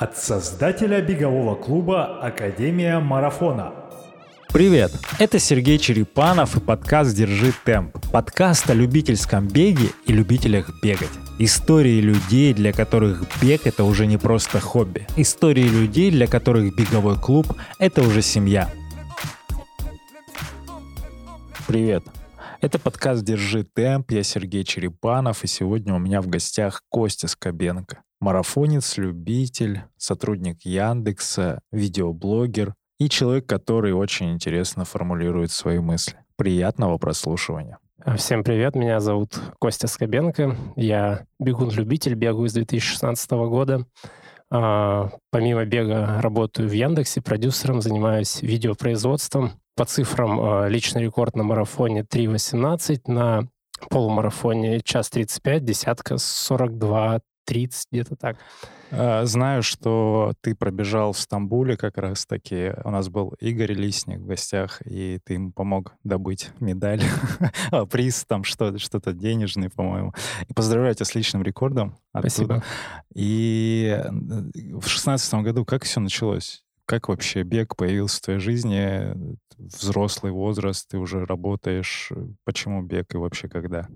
От создателя бегового клуба «Академия марафона». Привет! Это Сергей Черепанов и подкаст «Держи темп». Подкаст о любительском беге и любителях бегать. Истории людей, для которых бег — это уже не просто хобби. Истории людей, для которых беговой клуб — это уже семья. Привет! Это подкаст «Держи темп». Я Сергей Черепанов, и сегодня у меня в гостях Костя Скобенко. Марафонец, любитель, сотрудник Яндекса, видеоблогер и человек, который очень интересно формулирует свои мысли. Приятного прослушивания. Всем привет, меня зовут Костя Скобенко. Я бегун-любитель, бегаю с 2016 года. А, помимо бега работаю в Яндексе, продюсером, занимаюсь видеопроизводством. По цифрам а, личный рекорд на марафоне 3.18, на полумарафоне час 35, десятка 42 30, где-то так. А, знаю, что ты пробежал в Стамбуле как раз-таки. У нас был Игорь Лисник в гостях, и ты ему помог добыть медаль. а, приз там что, что-то денежный, по-моему. И поздравляю тебя с личным рекордом. Оттуда. Спасибо. И в шестнадцатом году как все началось? Как вообще бег появился в твоей жизни? Взрослый возраст, ты уже работаешь. Почему бег и вообще когда?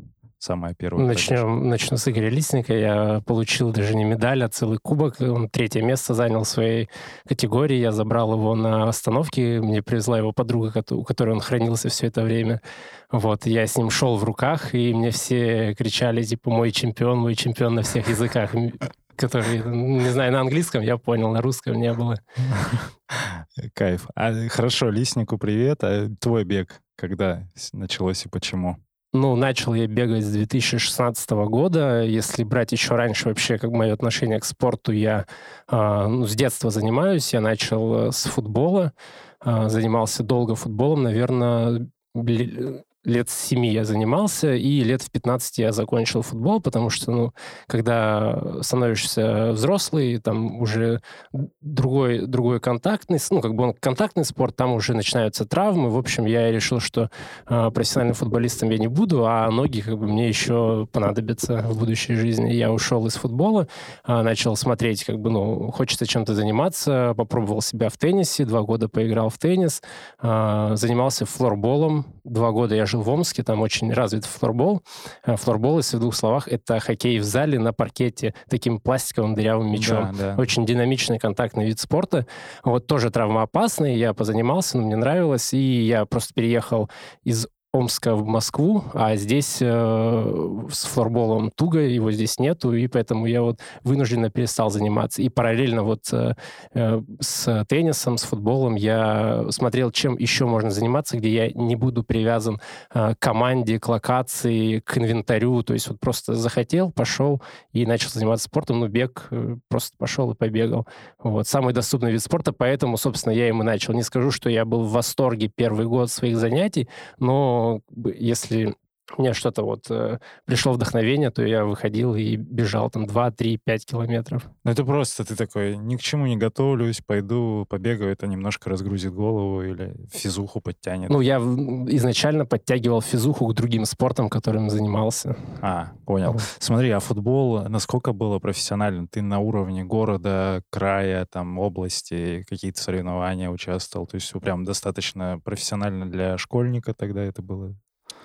Самая первая? Начнем, начну с Игоря Лисника. Я получил даже не медаль, а целый кубок. Он третье место занял в своей категории. Я забрал его на остановке. Мне привезла его подруга, у которой он хранился все это время. Вот, я с ним шел в руках, и мне все кричали, типа, мой чемпион, мой чемпион на всех языках который, не знаю, на английском я понял, на русском не было. Кайф. А, хорошо, Лиснику привет. А твой бег когда началось и почему? Ну, начал я бегать с 2016 года. Если брать еще раньше вообще, как мое отношение к спорту, я э, ну, с детства занимаюсь. Я начал э, с футбола, э, занимался долго футболом, наверное, лет с 7 я занимался, и лет в 15 я закончил футбол, потому что, ну, когда становишься взрослый, там уже другой, другой контактный, ну, как бы он контактный спорт, там уже начинаются травмы. В общем, я решил, что э, профессиональным футболистом я не буду, а ноги как бы мне еще понадобятся в будущей жизни. Я ушел из футбола, э, начал смотреть, как бы, ну, хочется чем-то заниматься, попробовал себя в теннисе, два года поиграл в теннис, э, занимался флорболом, два года я жил в Омске, там очень развит флорбол. Э, флорбол, если в двух словах, это хоккей в зале на паркете таким пластиковым дырявым мячом. Да, да. Очень динамичный контактный вид спорта. Вот тоже травмоопасный, я позанимался, но мне нравилось, и я просто переехал из Омска в Москву, а здесь э, с флорболом туго, его здесь нету, и поэтому я вот вынужденно перестал заниматься. И параллельно вот э, э, с теннисом, с футболом я смотрел, чем еще можно заниматься, где я не буду привязан э, к команде, к локации, к инвентарю. То есть вот просто захотел, пошел и начал заниматься спортом. Ну, бег, э, просто пошел и побегал. Вот. Самый доступный вид спорта, поэтому, собственно, я им и начал. Не скажу, что я был в восторге первый год своих занятий, но если мне что-то вот э, пришло вдохновение, то я выходил и бежал там 2, 3, 5 километров. Ну это просто ты такой, ни к чему не готовлюсь, пойду побегаю, это немножко разгрузит голову или физуху подтянет. Ну я изначально подтягивал физуху к другим спортам, которым занимался. А, понял. Вот. Смотри, а футбол насколько было профессионально? Ты на уровне города, края, там, области, какие-то соревнования участвовал? То есть прям достаточно профессионально для школьника тогда это было?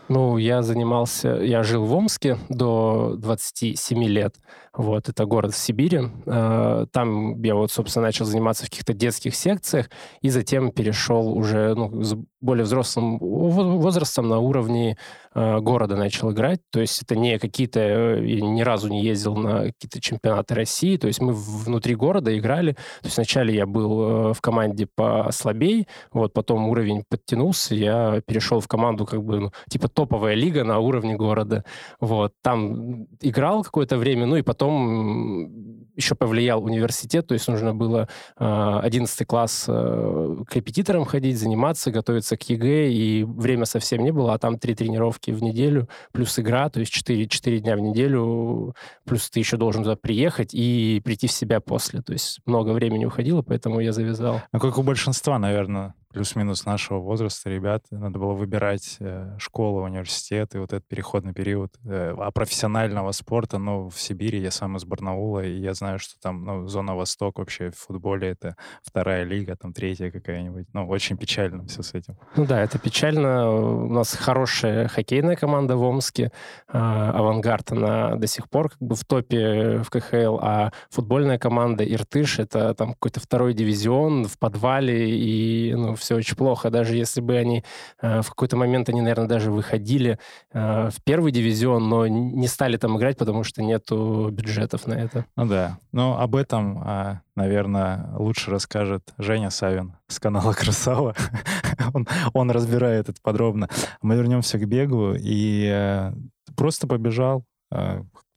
Ну, я занимался, я жил в Омске до 27 лет. Вот, это город в Сибири. А, там я вот, собственно, начал заниматься в каких-то детских секциях и затем перешел уже ну, более взрослым возрастом на уровне Э, города начал играть. То есть это не какие-то... Э, я ни разу не ездил на какие-то чемпионаты России. То есть мы внутри города играли. То есть вначале я был э, в команде послабей, вот потом уровень подтянулся, я перешел в команду как бы ну, типа топовая лига на уровне города. Вот. Там играл какое-то время, ну и потом еще повлиял университет, то есть нужно было э, 11 класс э, к репетиторам ходить, заниматься, готовиться к ЕГЭ, и время совсем не было, а там три тренировки в неделю, плюс игра, то есть 4, 4 дня в неделю, плюс ты еще должен туда приехать и прийти в себя после. То есть много времени уходило, поэтому я завязал. Ну, как у большинства, наверное, плюс-минус нашего возраста ребят, надо было выбирать э, школу, университет, и вот этот переходный период. Э, а профессионального спорта, ну, в Сибири, я сам из Барнаула, и я знаю, что там, ну, зона Восток вообще в футболе это вторая лига, там третья какая-нибудь. Ну, очень печально все с этим. Ну да, это печально. У нас хорошая хоккейная команда в Омске, а, Авангард, она до сих пор как бы в топе в КХЛ, а футбольная команда Иртыш, это там какой-то второй дивизион в подвале, и ну, все очень плохо. Даже если бы они э, в какой-то момент, они, наверное, даже выходили э, в первый дивизион, но не стали там играть, потому что нету бюджетов на это. Ну да. Но об этом, а, наверное, лучше расскажет Женя Савин с канала Красава. он, он разбирает это подробно. Мы вернемся к бегу и э, просто побежал,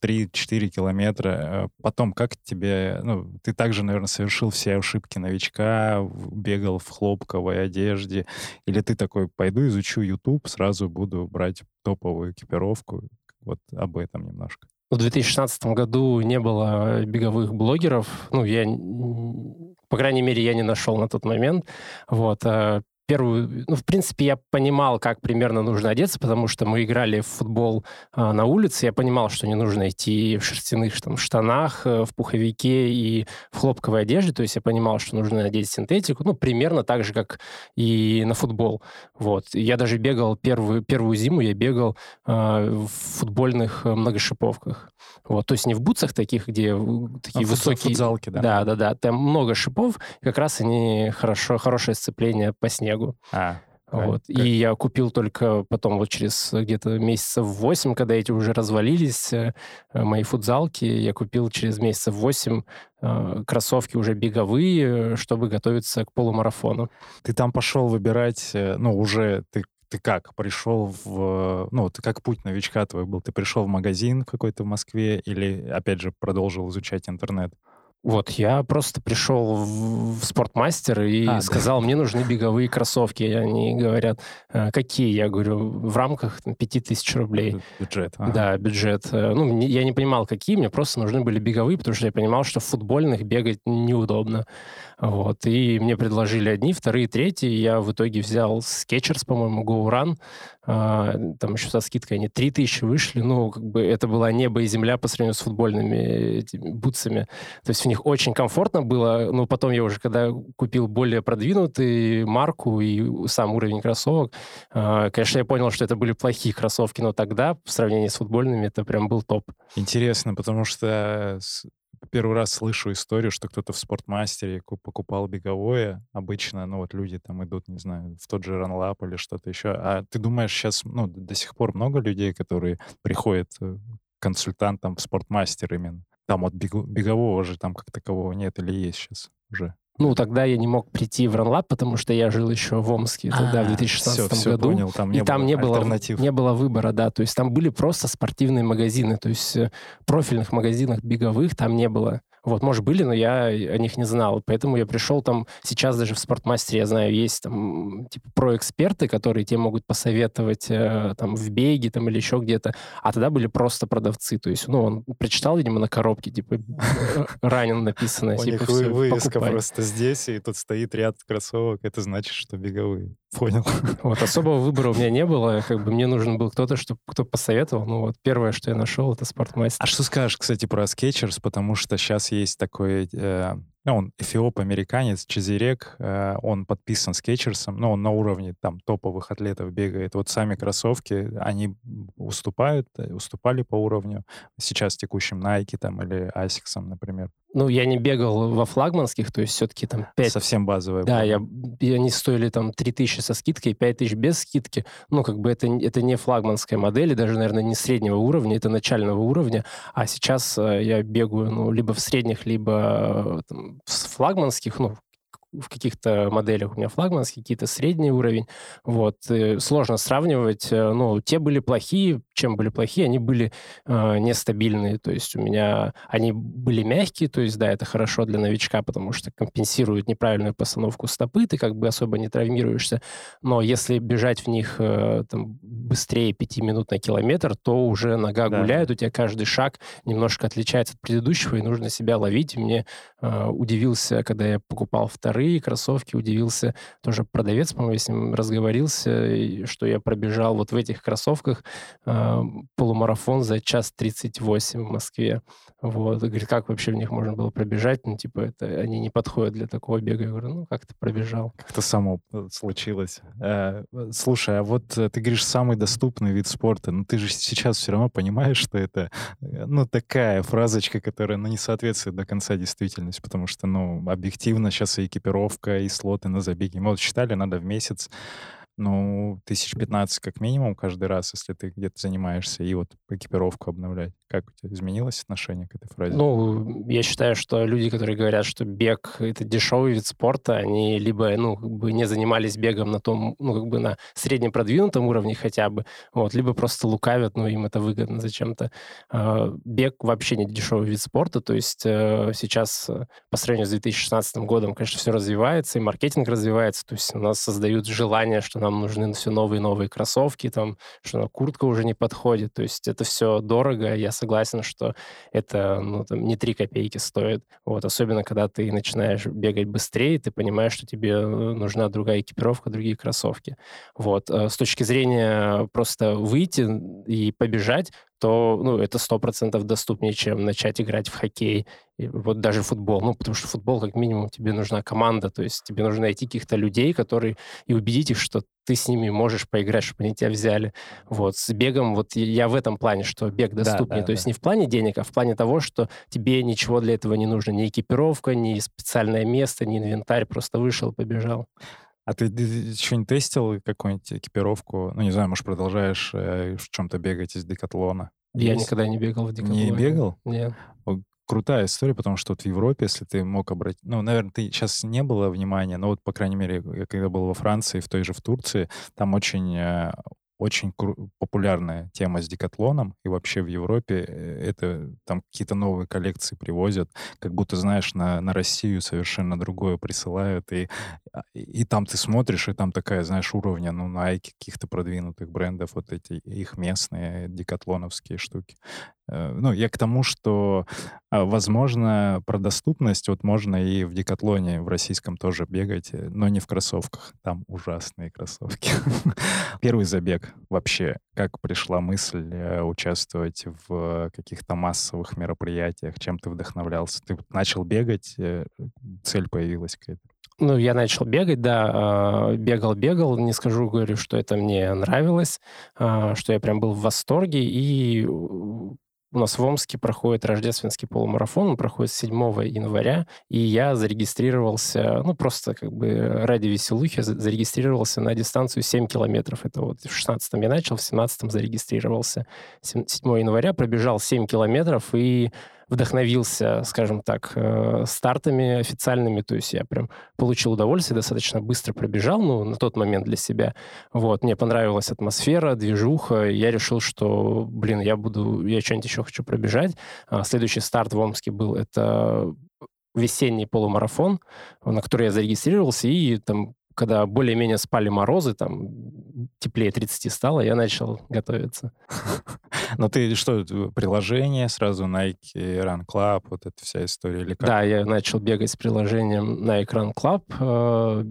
3-4 километра. Э, потом, как тебе... Ну, ты также, наверное, совершил все ошибки новичка, бегал в хлопковой одежде. Или ты такой, пойду изучу YouTube, сразу буду брать топовую экипировку. Вот об этом немножко. В 2016 году не было беговых блогеров. Ну, я, по крайней мере, я не нашел на тот момент. Вот. А первую... Ну, в принципе, я понимал, как примерно нужно одеться, потому что мы играли в футбол а, на улице. Я понимал, что не нужно идти в шерстяных там, штанах, э, в пуховике и в хлопковой одежде. То есть я понимал, что нужно надеть синтетику. Ну, примерно так же, как и на футбол. Вот. Я даже бегал первую, первую зиму, я бегал а, в футбольных э, многошиповках. Вот. То есть не в бутсах таких, где такие а высокие... Футзалки, да? Да, да, да. Там много шипов. Как раз они хорошо, хорошее сцепление по снегу снегу. А, вот. И я купил только потом вот через где-то месяцев 8, когда эти уже развалились, э, мои футзалки, я купил через месяцев 8 э, кроссовки уже беговые, чтобы готовиться к полумарафону. Ты там пошел выбирать, э, ну, уже ты ты как пришел в... Ну, ты как путь новичка твой был? Ты пришел в магазин какой-то в Москве или, опять же, продолжил изучать интернет? Вот, я просто пришел в, в спортмастер и а, сказал, да. мне нужны беговые кроссовки. И они говорят, «Э, какие? Я говорю, в рамках пяти тысяч рублей. Бюджет. Ага. Да, бюджет. Э, ну, я не понимал, какие, мне просто нужны были беговые, потому что я понимал, что в футбольных бегать неудобно. Вот, и мне предложили одни, вторые, третьи. Я в итоге взял скетчерс, по-моему, Go Run. А, там еще со скидкой они 3000 вышли. Ну, как бы это была небо и земля по сравнению с футбольными бутсами. То есть них очень комфортно было. Но потом я уже, когда купил более продвинутый марку и сам уровень кроссовок, а, конечно, я понял, что это были плохие кроссовки, но тогда, в сравнении с футбольными, это прям был топ. Интересно, потому что первый раз слышу историю, что кто-то в спортмастере покупал беговое. Обычно, ну вот люди там идут, не знаю, в тот же ранлап или что-то еще. А ты думаешь, сейчас, ну, до сих пор много людей, которые приходят э, консультантам в спортмастер именно? Там вот бегового же там как такового нет или есть сейчас уже? Ну, тогда я не мог прийти в Ранлаб, потому что я жил еще в Омске тогда, в 2016 все, году. понял, там не и было там не было, не было выбора, да. То есть там были просто спортивные магазины. То есть э, профильных магазинах беговых там не было. Вот, может, были, но я о них не знал. Поэтому я пришел там, сейчас даже в спортмастере, я знаю, есть там типа проэксперты, которые тебе могут посоветовать э, там в беге там или еще где-то. А тогда были просто продавцы. То есть, ну, он прочитал, видимо, на коробке, типа, ранен написано. У типа, них вывеска просто здесь, и тут стоит ряд кроссовок. Это значит, что беговые. Понял. Вот, особого выбора у меня не было. Как бы мне нужен был кто-то, что, кто посоветовал. Ну вот, первое, что я нашел, это спортмастер. А что скажешь, кстати, про скетчерс? Потому что сейчас есть такой... Э, ну, он эфиоп-американец, Чизирек, э, он подписан скетчерсом, но он на уровне там топовых атлетов бегает. Вот сами кроссовки, они уступают, э, уступали по уровню сейчас текущим Nike там или Asics, например. Ну, я не бегал во флагманских, то есть все-таки там 5... Совсем базовые. Да, я, и они стоили там 3000 со скидкой, 5000 без скидки. Ну, как бы это, это не флагманская модель, и даже, наверное, не среднего уровня, это начального уровня. А сейчас э, я бегаю, ну, либо в средних, либо э, там, в флагманских, ну, в каких-то моделях у меня флагманские, какие-то средний уровень. Вот. И сложно сравнивать. Э, ну, те были плохие. Чем были плохие? Они были э, нестабильные. То есть у меня они были мягкие. То есть, да, это хорошо для новичка, потому что компенсирует неправильную постановку стопы. Ты как бы особо не травмируешься. Но если бежать в них э, там, быстрее 5 минут на километр, то уже нога да. гуляет. У тебя каждый шаг немножко отличается от предыдущего, и нужно себя ловить. И мне э, удивился, когда я покупал вторые вторые кроссовки, удивился тоже продавец, по-моему, с ним разговорился, что я пробежал вот в этих кроссовках э, полумарафон за час 38 в Москве. Вот. Говорит, как вообще в них можно было пробежать? Ну, типа, это, они не подходят для такого бега. Я говорю, ну, как ты пробежал? Как-то само э, случилось. Э, слушай, а вот э, ты говоришь, самый доступный вид спорта. Ну, ты же сейчас все равно понимаешь, что это, ну, такая фразочка, которая, ну, не соответствует до конца действительности, потому что, ну, объективно сейчас и экипировка, и слоты на забеги. Мы вот считали, надо в месяц ну, тысяч пятнадцать как минимум каждый раз, если ты где-то занимаешься, и вот экипировку обновлять. Как у тебя изменилось отношение к этой фразе? Ну, я считаю, что люди, которые говорят, что бег — это дешевый вид спорта, они либо, ну, как бы не занимались бегом на том, ну, как бы на среднем продвинутом уровне хотя бы, вот, либо просто лукавят, ну, им это выгодно зачем-то. А, бег вообще не дешевый вид спорта, то есть э, сейчас э, по сравнению с 2016 годом, конечно, все развивается, и маркетинг развивается, то есть у нас создают желание, что нам нужны все новые и новые кроссовки, там, что куртка уже не подходит. То есть это все дорого. Я согласен, что это ну, там, не 3 копейки стоит. Вот, особенно, когда ты начинаешь бегать быстрее, ты понимаешь, что тебе э, нужна другая экипировка, другие кроссовки. Вот. Э, с точки зрения просто выйти и побежать, то ну, это сто процентов доступнее, чем начать играть в хоккей, и вот даже футбол. Ну, потому что футбол, как минимум, тебе нужна команда, то есть тебе нужно найти каких-то людей, которые, и убедить их, что ты с ними можешь поиграть, чтобы они тебя взяли. Вот, с бегом, вот я в этом плане, что бег доступнее, да, да, то да. есть не в плане денег, а в плане того, что тебе ничего для этого не нужно, ни экипировка, ни специальное место, ни инвентарь, просто вышел, побежал. А ты, ты что-нибудь тестил какую-нибудь экипировку? Ну, не знаю, может, продолжаешь э, в чем-то бегать из декатлона? Я Есть? никогда не бегал в декатлоне. Не бегал? Нет. Крутая история, потому что вот в Европе, если ты мог обратить... Ну, наверное, ты сейчас не было внимания, но вот, по крайней мере, я когда был во Франции, в той же в Турции, там очень э, очень популярная тема с декатлоном, и вообще в Европе э, это там какие-то новые коллекции привозят, как будто, знаешь, на, на Россию совершенно другое присылают, и, а, и там ты смотришь, и там такая, знаешь, уровня, ну, Nike, каких-то продвинутых брендов, вот эти их местные декатлоновские штуки. Э, ну, я к тому, что, а, возможно, про доступность вот можно и в Декатлоне в российском тоже бегать, э, но не в кроссовках. Там ужасные кроссовки. Первый забег вообще. Как пришла мысль э, участвовать в каких-то массовых мероприятиях? Чем ты вдохновлялся? Ты начал бегать, цель появилась какая-то? Ну, я начал бегать, да, бегал-бегал, не скажу, говорю, что это мне нравилось, а, что я прям был в восторге, и у нас в Омске проходит рождественский полумарафон, он проходит 7 января, и я зарегистрировался, ну, просто как бы ради веселухи зарегистрировался на дистанцию 7 километров. Это вот в 16 я начал, в 17 зарегистрировался. 7 января пробежал 7 километров, и вдохновился, скажем так, э, стартами официальными, то есть я прям получил удовольствие, достаточно быстро пробежал, ну, на тот момент для себя. Вот, мне понравилась атмосфера, движуха, я решил, что, блин, я буду, я что-нибудь еще хочу пробежать. А следующий старт в Омске был, это весенний полумарафон, на который я зарегистрировался, и там когда более-менее спали морозы, там теплее 30 стало, я начал готовиться. Но ты что, приложение сразу Nike Run Club, вот эта вся история или как? Да, я начал бегать с приложением Nike Run Club, э,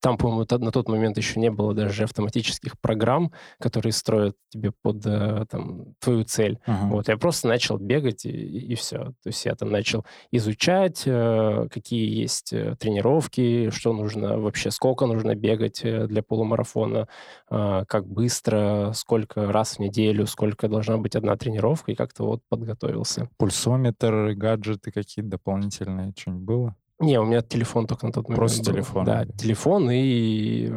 там, по-моему, на тот момент еще не было даже автоматических программ, которые строят тебе под э, там, твою цель. Uh-huh. Вот, я просто начал бегать, и, и все. То есть я там начал изучать, э, какие есть э, тренировки, что нужно вообще, сколько нужно бегать для полумарафона, как быстро, сколько раз в неделю, сколько должна быть одна тренировка, и как-то вот подготовился. Пульсометр, гаджеты какие-то дополнительные, что-нибудь было? Не, у меня телефон только на тот момент Просто был. телефон? Да, телефон и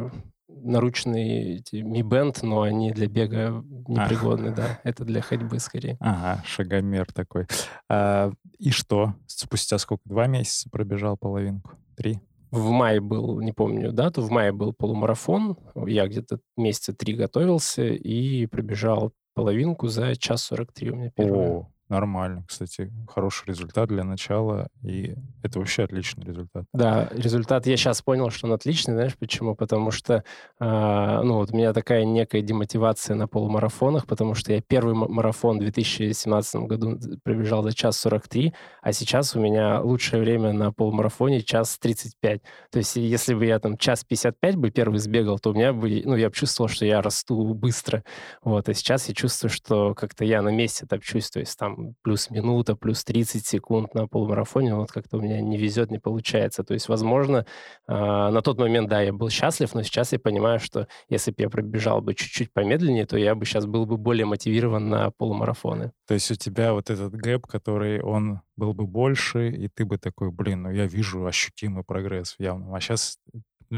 наручные эти Mi Band, но они для бега непригодны, а. да. Это для ходьбы скорее. Ага, шагомер такой. А, и что? Спустя сколько? Два месяца пробежал половинку? Три? В мае был, не помню дату, в мае был полумарафон. Я где-то месяца три готовился и пробежал половинку за час 43 у меня первое. О, Нормально, кстати, хороший результат для начала, и это вообще отличный результат. Да, результат, я сейчас понял, что он отличный, знаешь почему? Потому что, э, ну, вот у меня такая некая демотивация на полумарафонах, потому что я первый марафон в 2017 году пробежал за час 43, а сейчас у меня лучшее время на полумарафоне час 35. То есть если бы я там час 55 бы первый сбегал, то у меня бы, ну, я бы чувствовал, что я расту быстро. Вот, а сейчас я чувствую, что как-то я на месте топчусь, то есть там плюс минута, плюс 30 секунд на полумарафоне, вот как-то у меня не везет, не получается. То есть, возможно, э, на тот момент, да, я был счастлив, но сейчас я понимаю, что если бы я пробежал бы чуть-чуть помедленнее, то я бы сейчас был бы более мотивирован на полумарафоны. То есть у тебя вот этот гэп, который он был бы больше, и ты бы такой, блин, ну я вижу ощутимый прогресс явно. А сейчас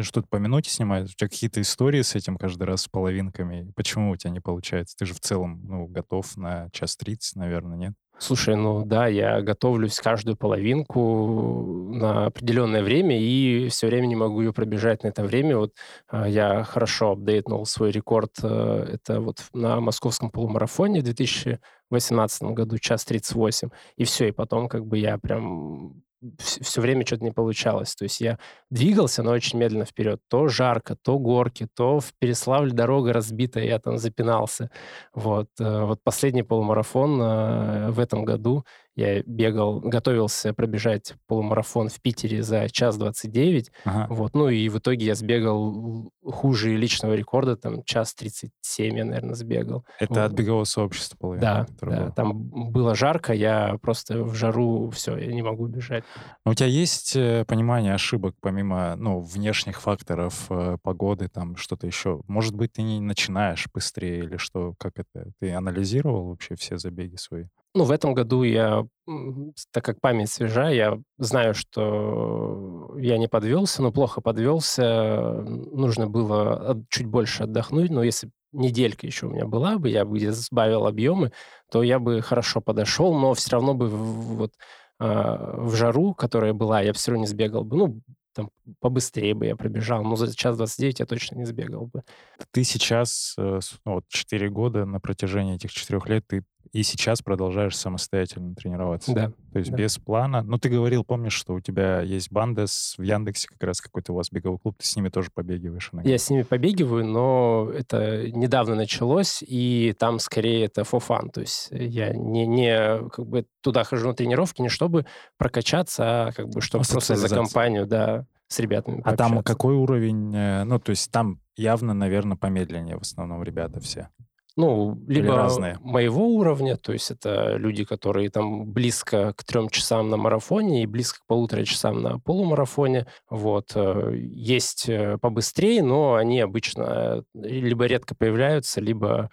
что-то по минуте снимают? У тебя какие-то истории с этим каждый раз с половинками? Почему у тебя не получается? Ты же в целом ну, готов на час тридцать, наверное, нет? Слушай, ну да, я готовлюсь каждую половинку на определенное время и все время не могу ее пробежать на это время. Вот а, я хорошо апдейтнул свой рекорд. Э, это вот на московском полумарафоне в 2018 году, час 38. И все, и потом как бы я прям все время что-то не получалось. То есть я двигался, но очень медленно вперед. То жарко, то горки, то в Переславле дорога разбитая, я там запинался. Вот, э, вот последний полумарафон э, в этом году я бегал, готовился пробежать полумарафон в Питере за час 29. Ага. Вот, ну и в итоге я сбегал хуже личного рекорда, там час 37 я, наверное, сбегал. Это вот. от бегового сообщества половина? Да, да. Там было жарко, я просто в жару, все, я не могу бежать. Но у тебя есть э, понимание ошибок, помимо, ну, внешних факторов, э, погоды, там, что-то еще? Может быть, ты не начинаешь быстрее или что? Как это? Ты анализировал вообще все забеги свои? Ну, в этом году я, так как память свежа, я знаю, что я не подвелся, но плохо подвелся. Нужно было чуть больше отдохнуть, но если неделька еще у меня была бы, я бы сбавил объемы, то я бы хорошо подошел, но все равно бы вот а, в жару, которая была, я все равно не сбегал бы. Ну, там побыстрее бы я пробежал, но за час 29 я точно не сбегал бы. Ты сейчас, э, ну, вот 4 года, на протяжении этих 4 лет ты и сейчас продолжаешь самостоятельно тренироваться. Да. То есть да. без плана. Ну, ты говорил, помнишь, что у тебя есть банда с, в Яндексе, как раз какой-то у вас беговой клуб, ты с ними тоже побегиваешь иногда. Я с ними побегиваю, но это недавно началось, и там скорее это for fun. То есть я не, не как бы туда хожу на тренировки не чтобы прокачаться, а как бы чтобы просто за компанию, да, с ребятами А там какой уровень? Э, ну, то есть там явно, наверное, помедленнее в основном ребята все. Ну, либо разные? моего уровня, то есть это люди, которые там близко к трем часам на марафоне и близко к полутора часам на полумарафоне. Вот. Э, есть э, побыстрее, но они обычно либо редко появляются, либо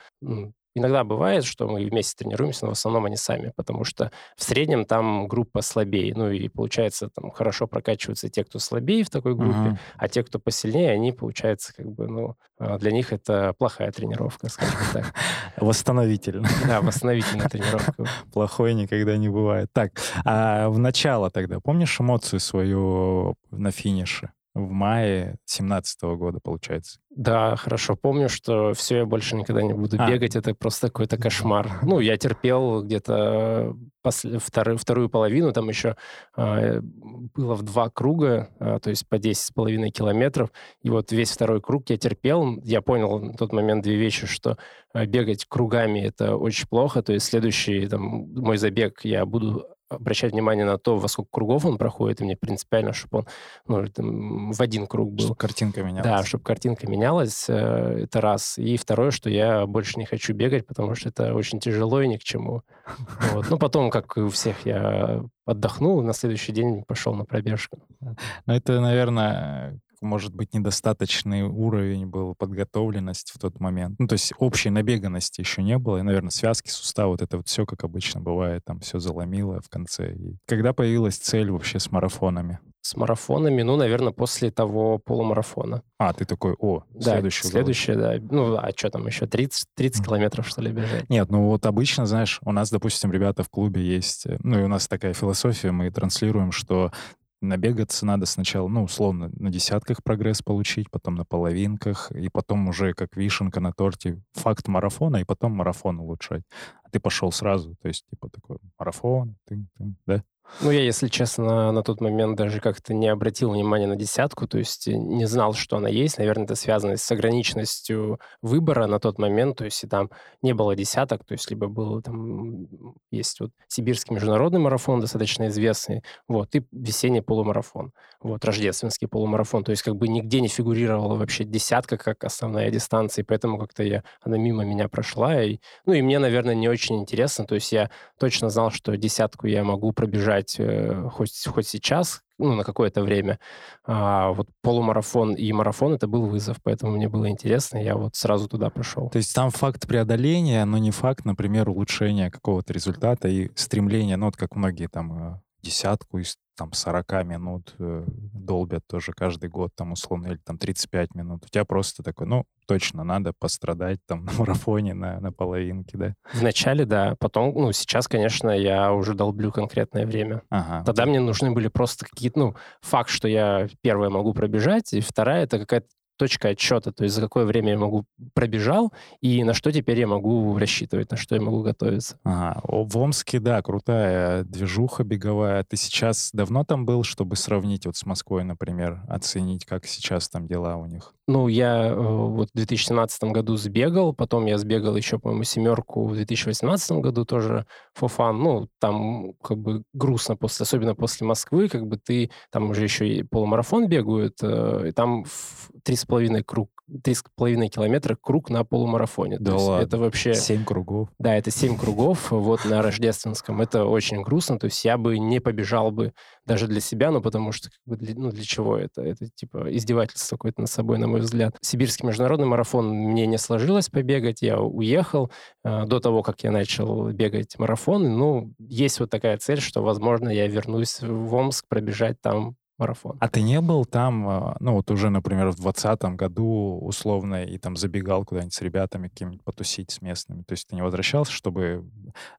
Иногда бывает, что мы вместе тренируемся, но в основном они сами, потому что в среднем там группа слабее. Ну и получается, там хорошо прокачиваются те, кто слабее в такой группе, uh-huh. а те, кто посильнее, они, получается, как бы, ну, а, для них это плохая тренировка, скажем так. Восстановительная. Да, восстановительная тренировка. Плохой никогда не бывает. Так, а в начало тогда, помнишь эмоцию свою на финише? В мае 17 года, получается. Да, хорошо. Помню, что все, я больше никогда не буду а. бегать. Это просто какой-то кошмар. Ну, я терпел где-то после, вторую, вторую половину. Там еще э, было в два круга, э, то есть по 10,5 километров. И вот весь второй круг я терпел. Я понял на тот момент две вещи, что э, бегать кругами — это очень плохо. То есть следующий там, мой забег я буду обращать внимание на то, во сколько кругов он проходит, и мне принципиально, чтобы он ну, там, в один круг был. Чтобы картинка менялась. Да, чтобы картинка менялась, э, это раз. И второе, что я больше не хочу бегать, потому что это очень тяжело и ни к чему. Вот. Ну, потом, как и у всех, я отдохнул, на следующий день пошел на пробежку. Ну, это, наверное, может быть, недостаточный уровень был подготовленности в тот момент. Ну, то есть общей набеганности еще не было. И, наверное, связки, суставы, вот это вот все, как обычно бывает, там все заломило в конце. И когда появилась цель вообще с марафонами? С марафонами, ну, наверное, после того полумарафона. А, ты такой, о, да, следующий. Следующий, да. Ну, а что там еще, 30, 30 километров, что ли, бежать? Нет, ну вот обычно, знаешь, у нас, допустим, ребята в клубе есть, э, ну и у нас такая философия, мы транслируем, что набегаться надо сначала, ну, условно, на десятках прогресс получить, потом на половинках, и потом уже как вишенка на торте факт марафона, и потом марафон улучшать. А ты пошел сразу, то есть, типа, такой марафон, ты, ты, да? Ну, я, если честно, на тот момент даже как-то не обратил внимания на десятку, то есть э, не знал, что она есть. Наверное, это связано с ограниченностью выбора на тот момент, то есть и там не было десяток, то есть либо был там, есть вот сибирский международный марафон, достаточно известный, вот, и весенний полумарафон, вот, рождественский полумарафон, то есть как бы нигде не фигурировала вообще десятка как основная дистанция, и поэтому как-то я, она мимо меня прошла, и, ну, и мне, наверное, не очень интересно, то есть я точно знал, что десятку я могу пробежать играть э, хоть, хоть сейчас, ну, на какое-то время. А вот полумарафон и марафон — это был вызов, поэтому мне было интересно, я вот сразу туда пошел. То есть там факт преодоления, но не факт, например, улучшения какого-то результата и стремления, ну, вот как многие там э, десятку из там 40 минут э, долбят тоже каждый год, там условно, или там 35 минут. У тебя просто такой, ну, точно надо пострадать там на марафоне, на, на половинке, да? Вначале, да. Потом, ну, сейчас, конечно, я уже долблю конкретное время. Ага. Тогда мне нужны были просто какие-то, ну, факт, что я первое могу пробежать, и вторая — это какая-то точка отчета, то есть за какое время я могу пробежал и на что теперь я могу рассчитывать, на что я могу готовиться. Ага. В Омске, да, крутая движуха беговая. Ты сейчас давно там был, чтобы сравнить вот с Москвой, например, оценить, как сейчас там дела у них? Ну, я э, вот в 2017 году сбегал, потом я сбегал еще, по-моему, семерку в 2018 году тоже for fun. Ну, там как бы грустно, после, особенно после Москвы, как бы ты, там уже еще и полумарафон бегают, э, и там три с половиной круг, три с половиной километра круг на полумарафоне. Да то ладно. это вообще... Семь кругов. Да, это семь кругов вот на Рождественском. Это очень грустно, то есть я бы не побежал бы даже для себя, ну, потому что, как бы, для, ну, для чего это? Это, типа, издевательство какое-то над собой, на мой взгляд. Сибирский международный марафон мне не сложилось побегать, я уехал э, до того, как я начал бегать марафоны. Ну, есть вот такая цель, что, возможно, я вернусь в Омск пробежать там марафон. А ты не был там, а, ну вот уже, например, в 2020 году условно и там забегал куда-нибудь с ребятами каким-нибудь потусить с местными? То есть ты не возвращался, чтобы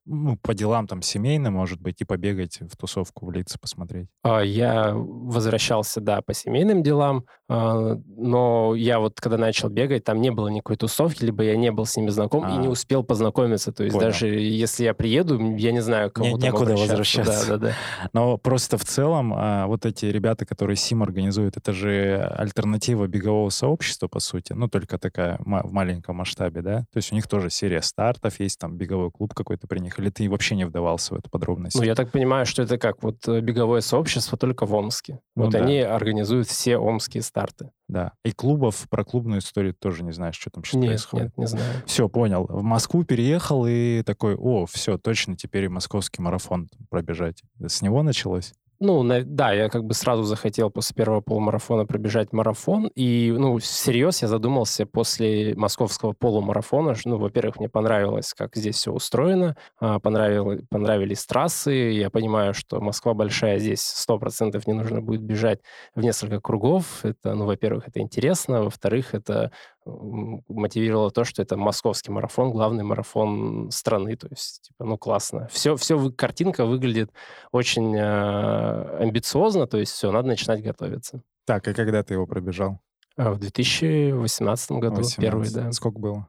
ну, по делам там семейным, может быть, и побегать в тусовку, в лица посмотреть? А, я возвращался, да, по семейным делам, а, но я вот когда начал бегать, там не было никакой тусовки, либо я не был с ними знаком а, и не успел познакомиться. То есть понял. даже если я приеду, я не знаю, кому не, там Некуда возвращаться. Да, да, да. Но просто в целом вот эти ребята ребята, которые СИМ организуют, это же альтернатива бегового сообщества, по сути, ну, только такая в маленьком масштабе, да? То есть у них тоже серия стартов есть, там беговой клуб какой-то при них, или ты вообще не вдавался в эту подробность? Ну, я так понимаю, что это как вот э, беговое сообщество только в Омске. Ну, вот да. они организуют все омские старты. Да. И клубов, про клубную историю тоже не знаешь, что там сейчас нет, происходит. Нет, не знаю. Все, понял. В Москву переехал и такой, о, все, точно, теперь и московский марафон пробежать. С него началось? Ну, на, да, я как бы сразу захотел после первого полумарафона пробежать марафон. И, ну, всерьез я задумался после московского полумарафона. Ну, во-первых, мне понравилось, как здесь все устроено. А, понравилось, понравились трассы. Я понимаю, что Москва большая, здесь сто процентов не нужно будет бежать в несколько кругов. Это, ну, во-первых, это интересно. Во-вторых, это мотивировало то, что это московский марафон, главный марафон страны. То есть, типа, ну, классно. Все, все картинка выглядит очень э, амбициозно, то есть все, надо начинать готовиться. Так, и когда ты его пробежал? А, в 2018 году 18. первый, да. Сколько было?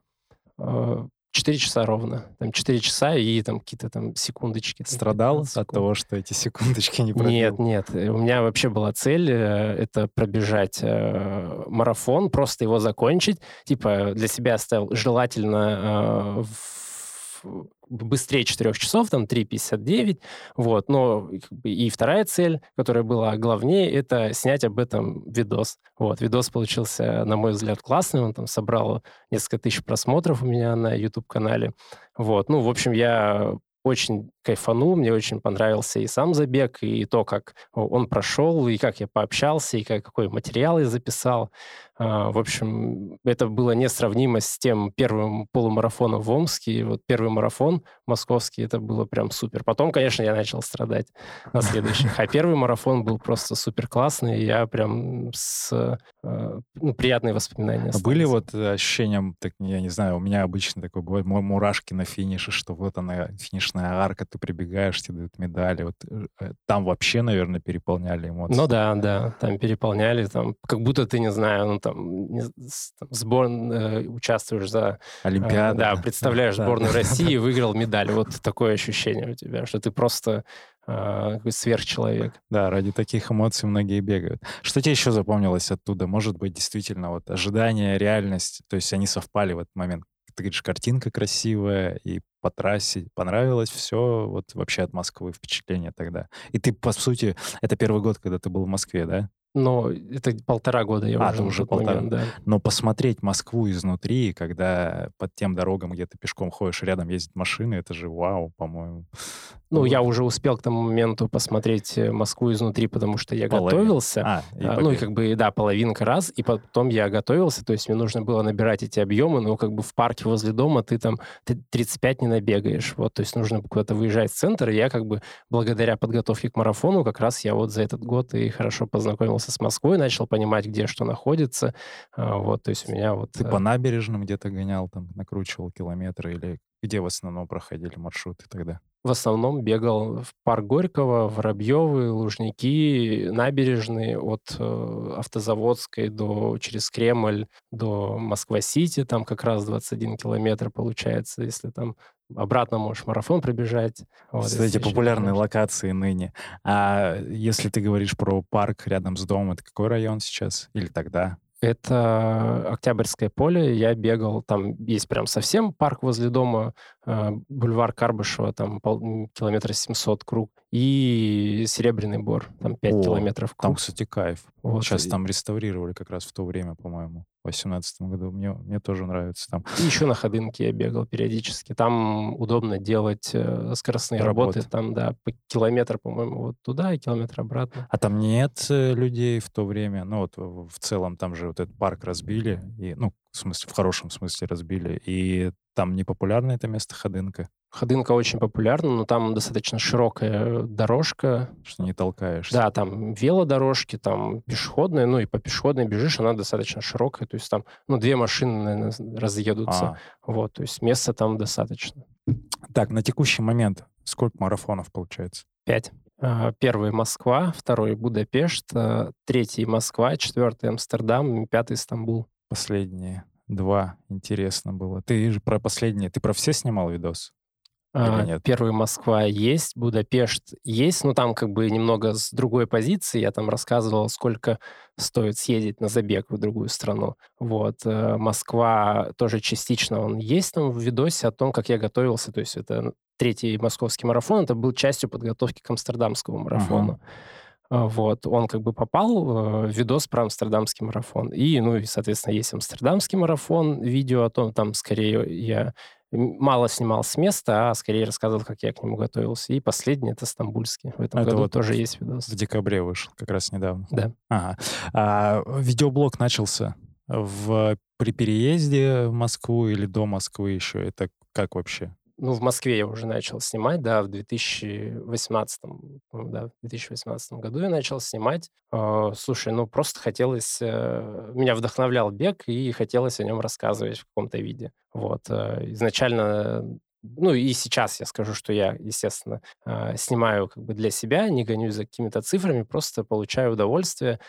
А, 4 часа ровно. Там 4 часа и там какие-то там секундочки. Страдал от того, что эти секундочки не пробил? Нет, нет. У меня вообще была цель э, это пробежать э, марафон, просто его закончить. Типа для себя оставил желательно э, в быстрее 4 часов, там 3.59, вот, но и вторая цель, которая была главнее, это снять об этом видос. Вот, видос получился, на мой взгляд, классный, он там собрал несколько тысяч просмотров у меня на YouTube-канале, вот, ну, в общем, я очень кайфанул, мне очень понравился и сам забег, и то, как он прошел, и как я пообщался, и как, какой материал я записал. А, в общем, это было несравнимо с тем первым полумарафоном в Омске. И вот первый марафон московский, это было прям супер. Потом, конечно, я начал страдать на следующих. А первый марафон был просто супер классный. И я прям с а, ну, приятные воспоминания. А были вот ощущения, так, я не знаю, у меня обычно такое бывает, мурашки на финише, что вот она, финишная арка, ты прибегаешь, тебе дают медали. Вот э, там вообще, наверное, переполняли эмоции. Ну да, да, там переполняли, там как будто ты, не знаю, ну там, не, там сбор, э, участвуешь за... Олимпиаду. Э, да, представляешь сборную России и выиграл медаль. Вот такое ощущение у тебя, что ты просто э, сверхчеловек. Да, ради таких эмоций многие бегают. Что тебе еще запомнилось оттуда? Может быть, действительно, вот ожидание, реальность, то есть они совпали в этот момент. Ты говоришь, картинка красивая, и по трассе понравилось все, вот вообще от Москвы впечатление тогда. И ты, по сути, это первый год, когда ты был в Москве, да? Но это полтора года я а, уже, уже полтора. Момент, да. Но посмотреть Москву изнутри, когда под тем дорогам, где ты пешком ходишь, рядом ездят машины, это же вау, по-моему. Ну, вот. я уже успел к тому моменту посмотреть э, Москву изнутри, потому что я Половин. готовился. А, и а, ну, и как бы, да, половинка раз, и потом я готовился, то есть мне нужно было набирать эти объемы, но как бы в парке возле дома ты там ты 35 не набегаешь, вот, то есть нужно куда-то выезжать в центр, и я как бы благодаря подготовке к марафону как раз я вот за этот год и хорошо познакомился с Москвой, начал понимать, где что находится, а, вот, то есть у меня вот... Ты по э, набережным где-то гонял, там, накручивал километры, или где в основном проходили маршруты тогда? В основном бегал в парк Горького, Воробьевы, Лужники, набережные от э, Автозаводской до через Кремль до Москва-Сити, там как раз 21 километр получается, если там обратно можешь марафон пробежать. Вот, Кстати, популярные локации ныне. А если ты говоришь про парк рядом с домом, это какой район сейчас или тогда? Это Октябрьское поле. Я бегал, там есть прям совсем парк возле дома, э, бульвар Карбышева, там километра 700 круг, и Серебряный Бор, там 5 О, километров круг. Там, кстати, кайф. Вот. Сейчас там реставрировали как раз в то время, по-моему, в 2018 году. Мне, мне тоже нравится там. И еще на Ходынке я бегал периодически. Там удобно делать э, скоростные работы. работы. Там, да, по километр, по-моему, вот туда и километр обратно. А там нет э, людей в то время? Ну вот в целом там же вот этот парк разбили, и, ну, в смысле, в хорошем смысле разбили, и там не популярно это место Ходынка? Ходынка очень популярна, но там достаточно широкая дорожка. Что не толкаешься. Да, там велодорожки, там пешеходные, ну и по пешеходной бежишь, она достаточно широкая, то есть там, ну, две машины, наверное, разъедутся. А. Вот, то есть места там достаточно. Так, на текущий момент сколько марафонов получается? Пять. А, первый Москва, второй Будапешт, а, третий Москва, четвертый Амстердам, пятый Стамбул. Последние два интересно было. Ты же про последние, ты про все снимал видос? А, нет? Первый Москва есть, Будапешт есть, но там как бы немного с другой позиции. Я там рассказывал, сколько стоит съездить на забег в другую страну. Вот. Э, Москва тоже частично он есть там в видосе о том, как я готовился. То есть это третий московский марафон, это был частью подготовки к амстердамскому марафону. Uh-huh. Вот, он как бы попал э, в видос про амстердамский марафон. И, ну, и, соответственно, есть амстердамский марафон, видео о том, там, скорее, я мало снимал с места, а скорее рассказывал, как я к нему готовился. И последний — это стамбульский. В этом это году вот тоже есть видос. В декабре вышел, как раз недавно. Да. Ага. А, видеоблог начался в, при переезде в Москву или до Москвы еще? Это как вообще? Ну, в Москве я уже начал снимать, да, в 2018, да, в 2018 году я начал снимать. Э, слушай, ну, просто хотелось, э, меня вдохновлял бег, и хотелось о нем рассказывать в каком-то виде. Вот, э, изначально ну и сейчас я скажу, что я, естественно, э, снимаю как бы для себя, не гонюсь за какими-то цифрами, просто получаю удовольствие.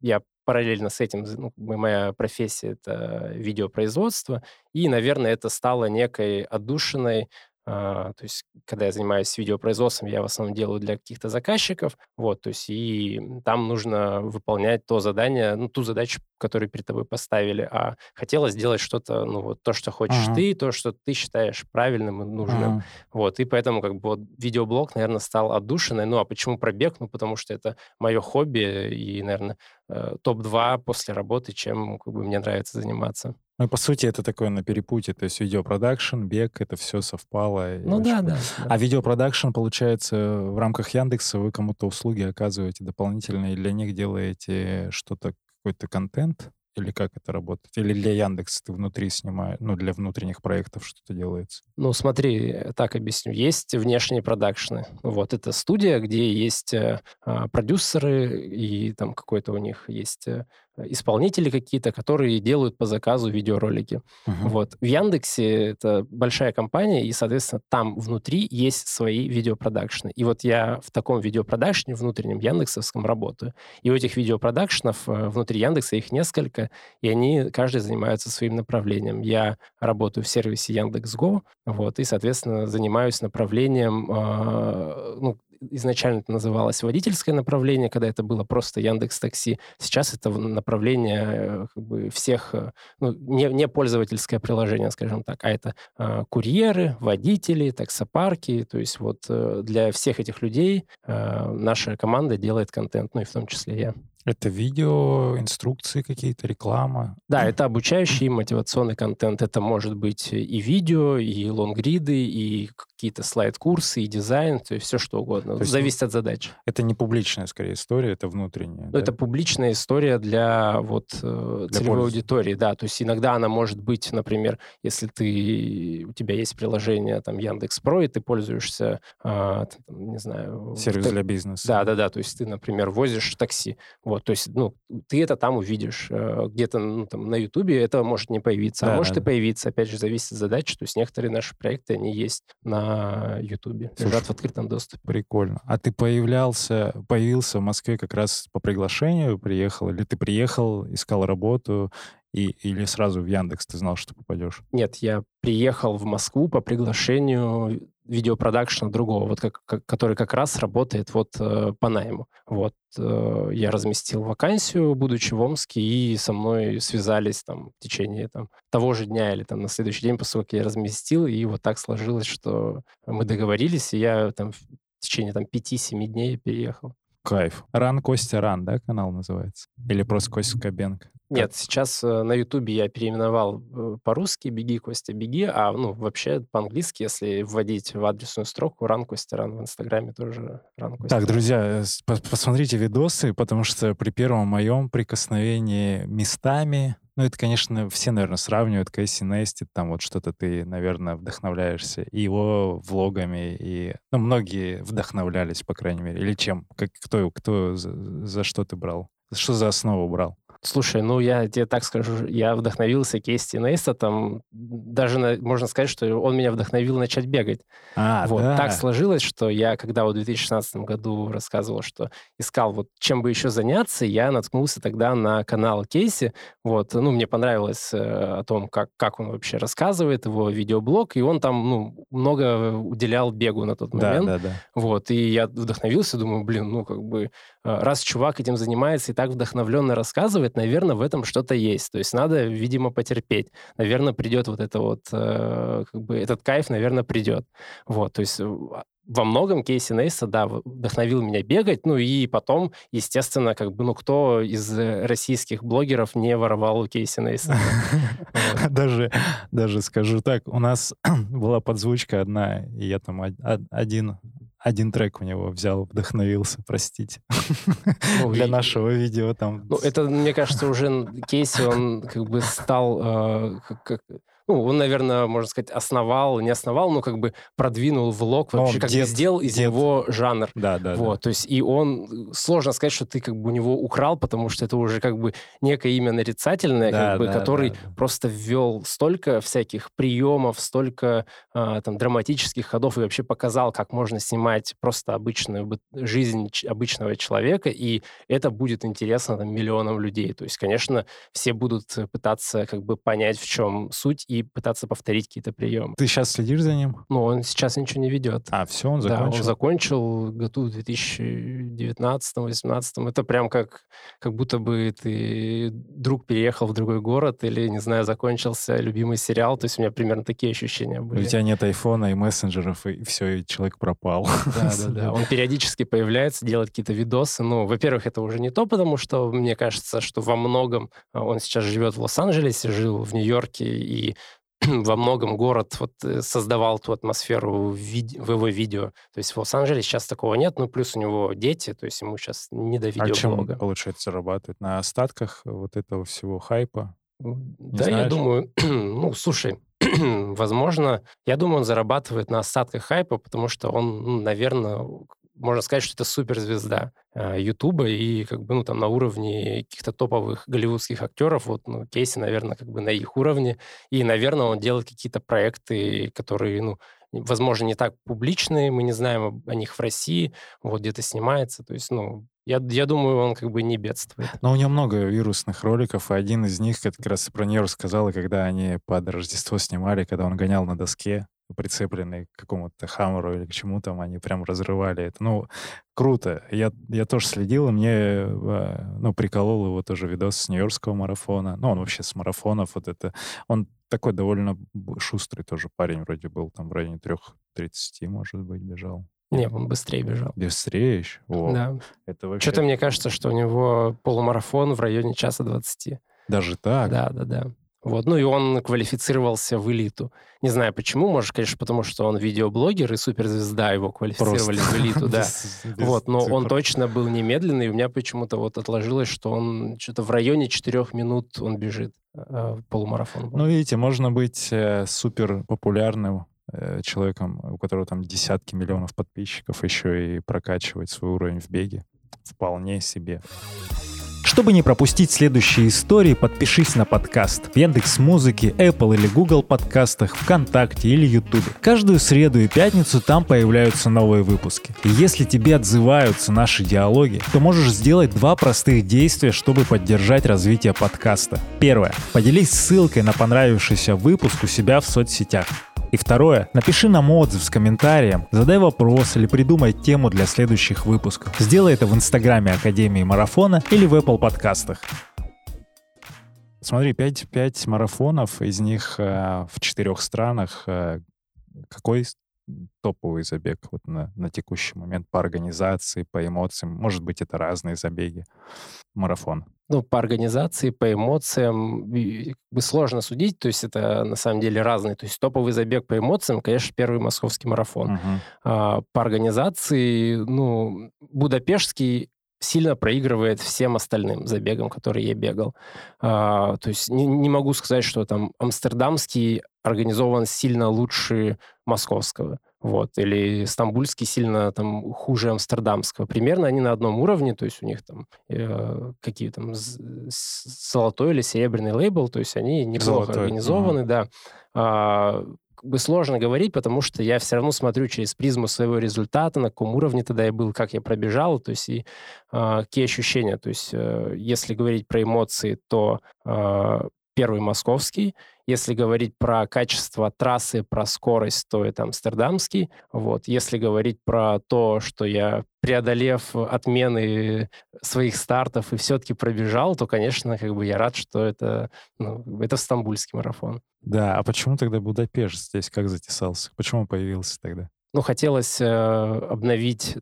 Я параллельно с этим ну, моя профессия — это видеопроизводство, и, наверное, это стало некой отдушиной то есть, когда я занимаюсь видеопроизводством, я в основном делаю для каких-то заказчиков, вот, то есть, и там нужно выполнять то задание, ну, ту задачу, которую перед тобой поставили, а хотелось сделать что-то, ну, вот, то, что хочешь ага. ты, то, что ты считаешь правильным и нужным, ага. вот, и поэтому, как бы, вот, видеоблог, наверное, стал отдушиной, ну, а почему пробег? Ну, потому что это мое хобби и, наверное, э, топ-2 после работы, чем, как бы, мне нравится заниматься. Ну, по сути, это такое на перепутье, то есть видеопродакшн, бег, это все совпало. Ну да, да, да. А видеопродакшн, получается, в рамках Яндекса вы кому-то услуги оказываете дополнительные, для них делаете что-то, какой-то контент? Или как это работает? Или для Яндекса ты внутри снимаешь, ну, для внутренних проектов что-то делается? Ну, смотри, так объясню. Есть внешние продакшны. Вот, это студия, где есть э, а, продюсеры, и там какой-то у них есть э, исполнители какие-то, которые делают по заказу видеоролики. Uh-huh. Вот. В Яндексе это большая компания, и, соответственно, там внутри есть свои видеопродакшны. И вот я в таком видеопродакшне внутреннем яндексовском работаю. И у этих видеопродакшнов э, внутри Яндекса их несколько, и они, каждый занимается своим направлением. Я работаю в сервисе Яндекс.Го, вот, и, соответственно, занимаюсь направлением, э, ну, изначально это называлось водительское направление, когда это было просто Яндекс Такси. Сейчас это направление э, как бы всех, э, ну, не, не пользовательское приложение, скажем так, а это э, курьеры, водители, таксопарки. То есть вот э, для всех этих людей э, наша команда делает контент, ну и в том числе я. Это видео, инструкции какие-то, реклама? Да, это обучающий и мотивационный контент. Это может быть и видео, и лонгриды, и какие-то слайд-курсы, и дизайн, то есть все что угодно. То есть, Зависит от задачи. Это не публичная, скорее, история, это внутренняя. Ну, да? Это публичная история для вот э, для целевой пользы. аудитории, да. То есть иногда она может быть, например, если ты у тебя есть приложение там Яндекс Про, и ты пользуешься, а, не знаю... Сервис ты, для бизнеса. Да, да, да. То есть ты, например, возишь такси. Вот, то есть, ну, ты это там увидишь. Э, где-то ну, там, на Ютубе это может не появиться, а да, а может да. и появиться. Опять же, зависит от задачи. То есть некоторые наши проекты, они есть на на Ютубе. Лежат в открытом доступе. Прикольно. А ты появлялся, появился в Москве как раз по приглашению, приехал? Или ты приехал, искал работу, и, или сразу в Яндекс ты знал, что попадешь? Нет, я приехал в Москву по приглашению видеопродакшена другого, вот как, как, который как раз работает вот э, по найму. Вот э, я разместил вакансию, будучи в Омске, и со мной связались там в течение там, того же дня или там на следующий день после того, я разместил, и вот так сложилось, что мы договорились, и я там в течение там 5-7 дней переехал. Кайф. Ран Костя Ран, да, канал называется? Или просто Костя Скобенко? Нет, сейчас э, на Ютубе я переименовал э, по-русски «Беги, Костя, беги», а ну вообще по-английски, если вводить в адресную строку «Ран, Костя, Ран» в Инстаграме тоже «Ран, Костя, Так, друзья, э, посмотрите видосы, потому что при первом моем прикосновении местами ну, это, конечно, все, наверное, сравнивают Кэсси Нести, там вот что-то ты, наверное, вдохновляешься. И его влогами, и... Ну, многие вдохновлялись, по крайней мере. Или чем? Как, кто, кто за, за что ты брал? Что за основу брал? Слушай, ну я тебе так скажу, я вдохновился Кейси Нейстатом. Даже на, можно сказать, что он меня вдохновил начать бегать. А, вот. да. Так сложилось, что я, когда в 2016 году рассказывал, что искал, вот чем бы еще заняться, я наткнулся тогда на канал Кейси. Вот. Ну, мне понравилось э, о том, как, как он вообще рассказывает, его видеоблог, и он там ну, много уделял бегу на тот момент. Да, да, да. Вот. И я вдохновился, думаю, блин, ну как бы Э, раз чувак этим занимается и так вдохновленно рассказывает, наверное, в этом что-то есть. То есть надо, видимо, потерпеть. Наверное, придет вот это вот, э, как бы этот кайф, наверное, придет. Вот, то есть а, во многом Кейси Нейса, да, вдохновил меня бегать, ну и потом, естественно, как бы, ну кто из российских блогеров не воровал у Кейси Нейса? Даже, даже скажу так, у нас была подзвучка одна, и я там один один трек у него взял, вдохновился, простите. Ну, Для нашего видео там. Ну, это, мне кажется, уже Кейси, он как бы стал э, как, ну, он, наверное, можно сказать, основал, не основал, но как бы продвинул влог, вообще он как дед, бы сделал из дед. него жанр. Да, да. Вот, да. то есть и он, сложно сказать, что ты как бы у него украл, потому что это уже как бы некое имя нарицательное, да, как бы, да, который да, да. просто ввел столько всяких приемов, столько а, там драматических ходов и вообще показал, как можно снимать просто обычную жизнь обычного человека, и это будет интересно там миллионам людей. То есть, конечно, все будут пытаться как бы понять, в чем суть, и пытаться повторить какие-то приемы. Ты сейчас следишь за ним? Ну, он сейчас ничего не ведет. А, все, он закончил? Да, он закончил году в 2019-2018. Это прям как, как будто бы ты друг переехал в другой город или, не знаю, закончился любимый сериал. То есть у меня примерно такие ощущения были. У тебя нет айфона и мессенджеров, и все, и человек пропал. Да, да, да. Он периодически появляется, делает какие-то видосы. Ну, во-первых, это уже не то, потому что мне кажется, что во многом а, он сейчас живет в Лос-Анджелесе, жил в Нью-Йорке, и во многом город вот э, создавал ту атмосферу в, вид- в его видео. То есть в Лос-Анджелесе сейчас такого нет, ну плюс у него дети, то есть ему сейчас не до А чем, видеоблога. получается, зарабатывает? На остатках вот этого всего хайпа? Да, я знаешь? думаю, ну, слушай, возможно, я думаю, он зарабатывает на остатках хайпа, потому что он, наверное, можно сказать, что это суперзвезда э, Ютуба и как бы, ну, там, на уровне каких-то топовых голливудских актеров, вот, ну, Кейси, наверное, как бы на их уровне, и, наверное, он делает какие-то проекты, которые, ну, возможно, не так публичные, мы не знаем о них в России, вот, где-то снимается, то есть, ну, я, я думаю, он как бы не бедствует. Но у него много вирусных роликов, и один из них как раз про нее рассказал, когда они под Рождество снимали, когда он гонял на доске, прицепленный к какому-то хаммеру или к чему там, они прям разрывали это. Ну, круто. Я, я тоже следил, и мне, э, ну, приколол его тоже видос с Нью-Йоркского марафона. Ну, он вообще с марафонов вот это. Он такой довольно шустрый тоже парень вроде был, там в районе 3.30, может быть, бежал. Не, он быстрее бежал. Быстрее еще? О, Да. это вообще... Что-то мне кажется, что у него полумарафон в районе часа двадцати. Даже так? Да, да, да. Вот. Ну и он квалифицировался в элиту. Не знаю почему, может, конечно, потому что он видеоблогер и суперзвезда, его квалифицировали в элиту, да. Без- без Вот, но он точно был немедленный, и у меня почему-то вот отложилось, что он что-то в районе четырех минут он бежит э, полумарафон. был. Ну, видите, можно быть э, супер популярным э, человеком, у которого там десятки миллионов подписчиков, еще и прокачивать свой уровень в беге. Вполне себе. Чтобы не пропустить следующие истории, подпишись на подкаст в Яндекс Музыке, Apple или Google подкастах, ВКонтакте или Ютубе. Каждую среду и пятницу там появляются новые выпуски. И если тебе отзываются наши диалоги, то можешь сделать два простых действия, чтобы поддержать развитие подкаста. Первое. Поделись ссылкой на понравившийся выпуск у себя в соцсетях. И второе, напиши нам отзыв с комментарием, задай вопрос или придумай тему для следующих выпусков. Сделай это в инстаграме Академии Марафона или в Apple подкастах. Смотри, 5, 5 марафонов, из них э, в четырех странах. э, какой топовый забег вот на, на текущий момент по организации, по эмоциям? Может быть, это разные забеги. Марафон. Ну, по организации, по эмоциям как бы сложно судить, то есть это на самом деле разные. То есть топовый забег по эмоциям, конечно, первый московский марафон. Мгм. А, по организации, ну, Будапештский сильно проигрывает всем остальным забегам, которые я бегал. А, то есть не, не могу сказать, что там Амстердамский организован сильно лучше московского. Вот, или стамбульский сильно там хуже амстердамского. Примерно они на одном уровне, то есть у них там э, какие там золотой или серебряный лейбл, то есть они неплохо Золотой, организованы, да. А, бы сложно говорить, потому что я все равно смотрю через призму своего результата, на каком уровне тогда я был, как я пробежал, то есть и а, какие ощущения. То есть э, если говорить про эмоции, то а, первый московский. Если говорить про качество трассы, про скорость, то это амстердамский. Вот. Если говорить про то, что я, преодолев отмены своих стартов и все-таки пробежал, то, конечно, как бы я рад, что это, ну, это стамбульский марафон. Да, а почему тогда Будапешт здесь как затесался? Почему он появился тогда? Ну, хотелось э, обновить,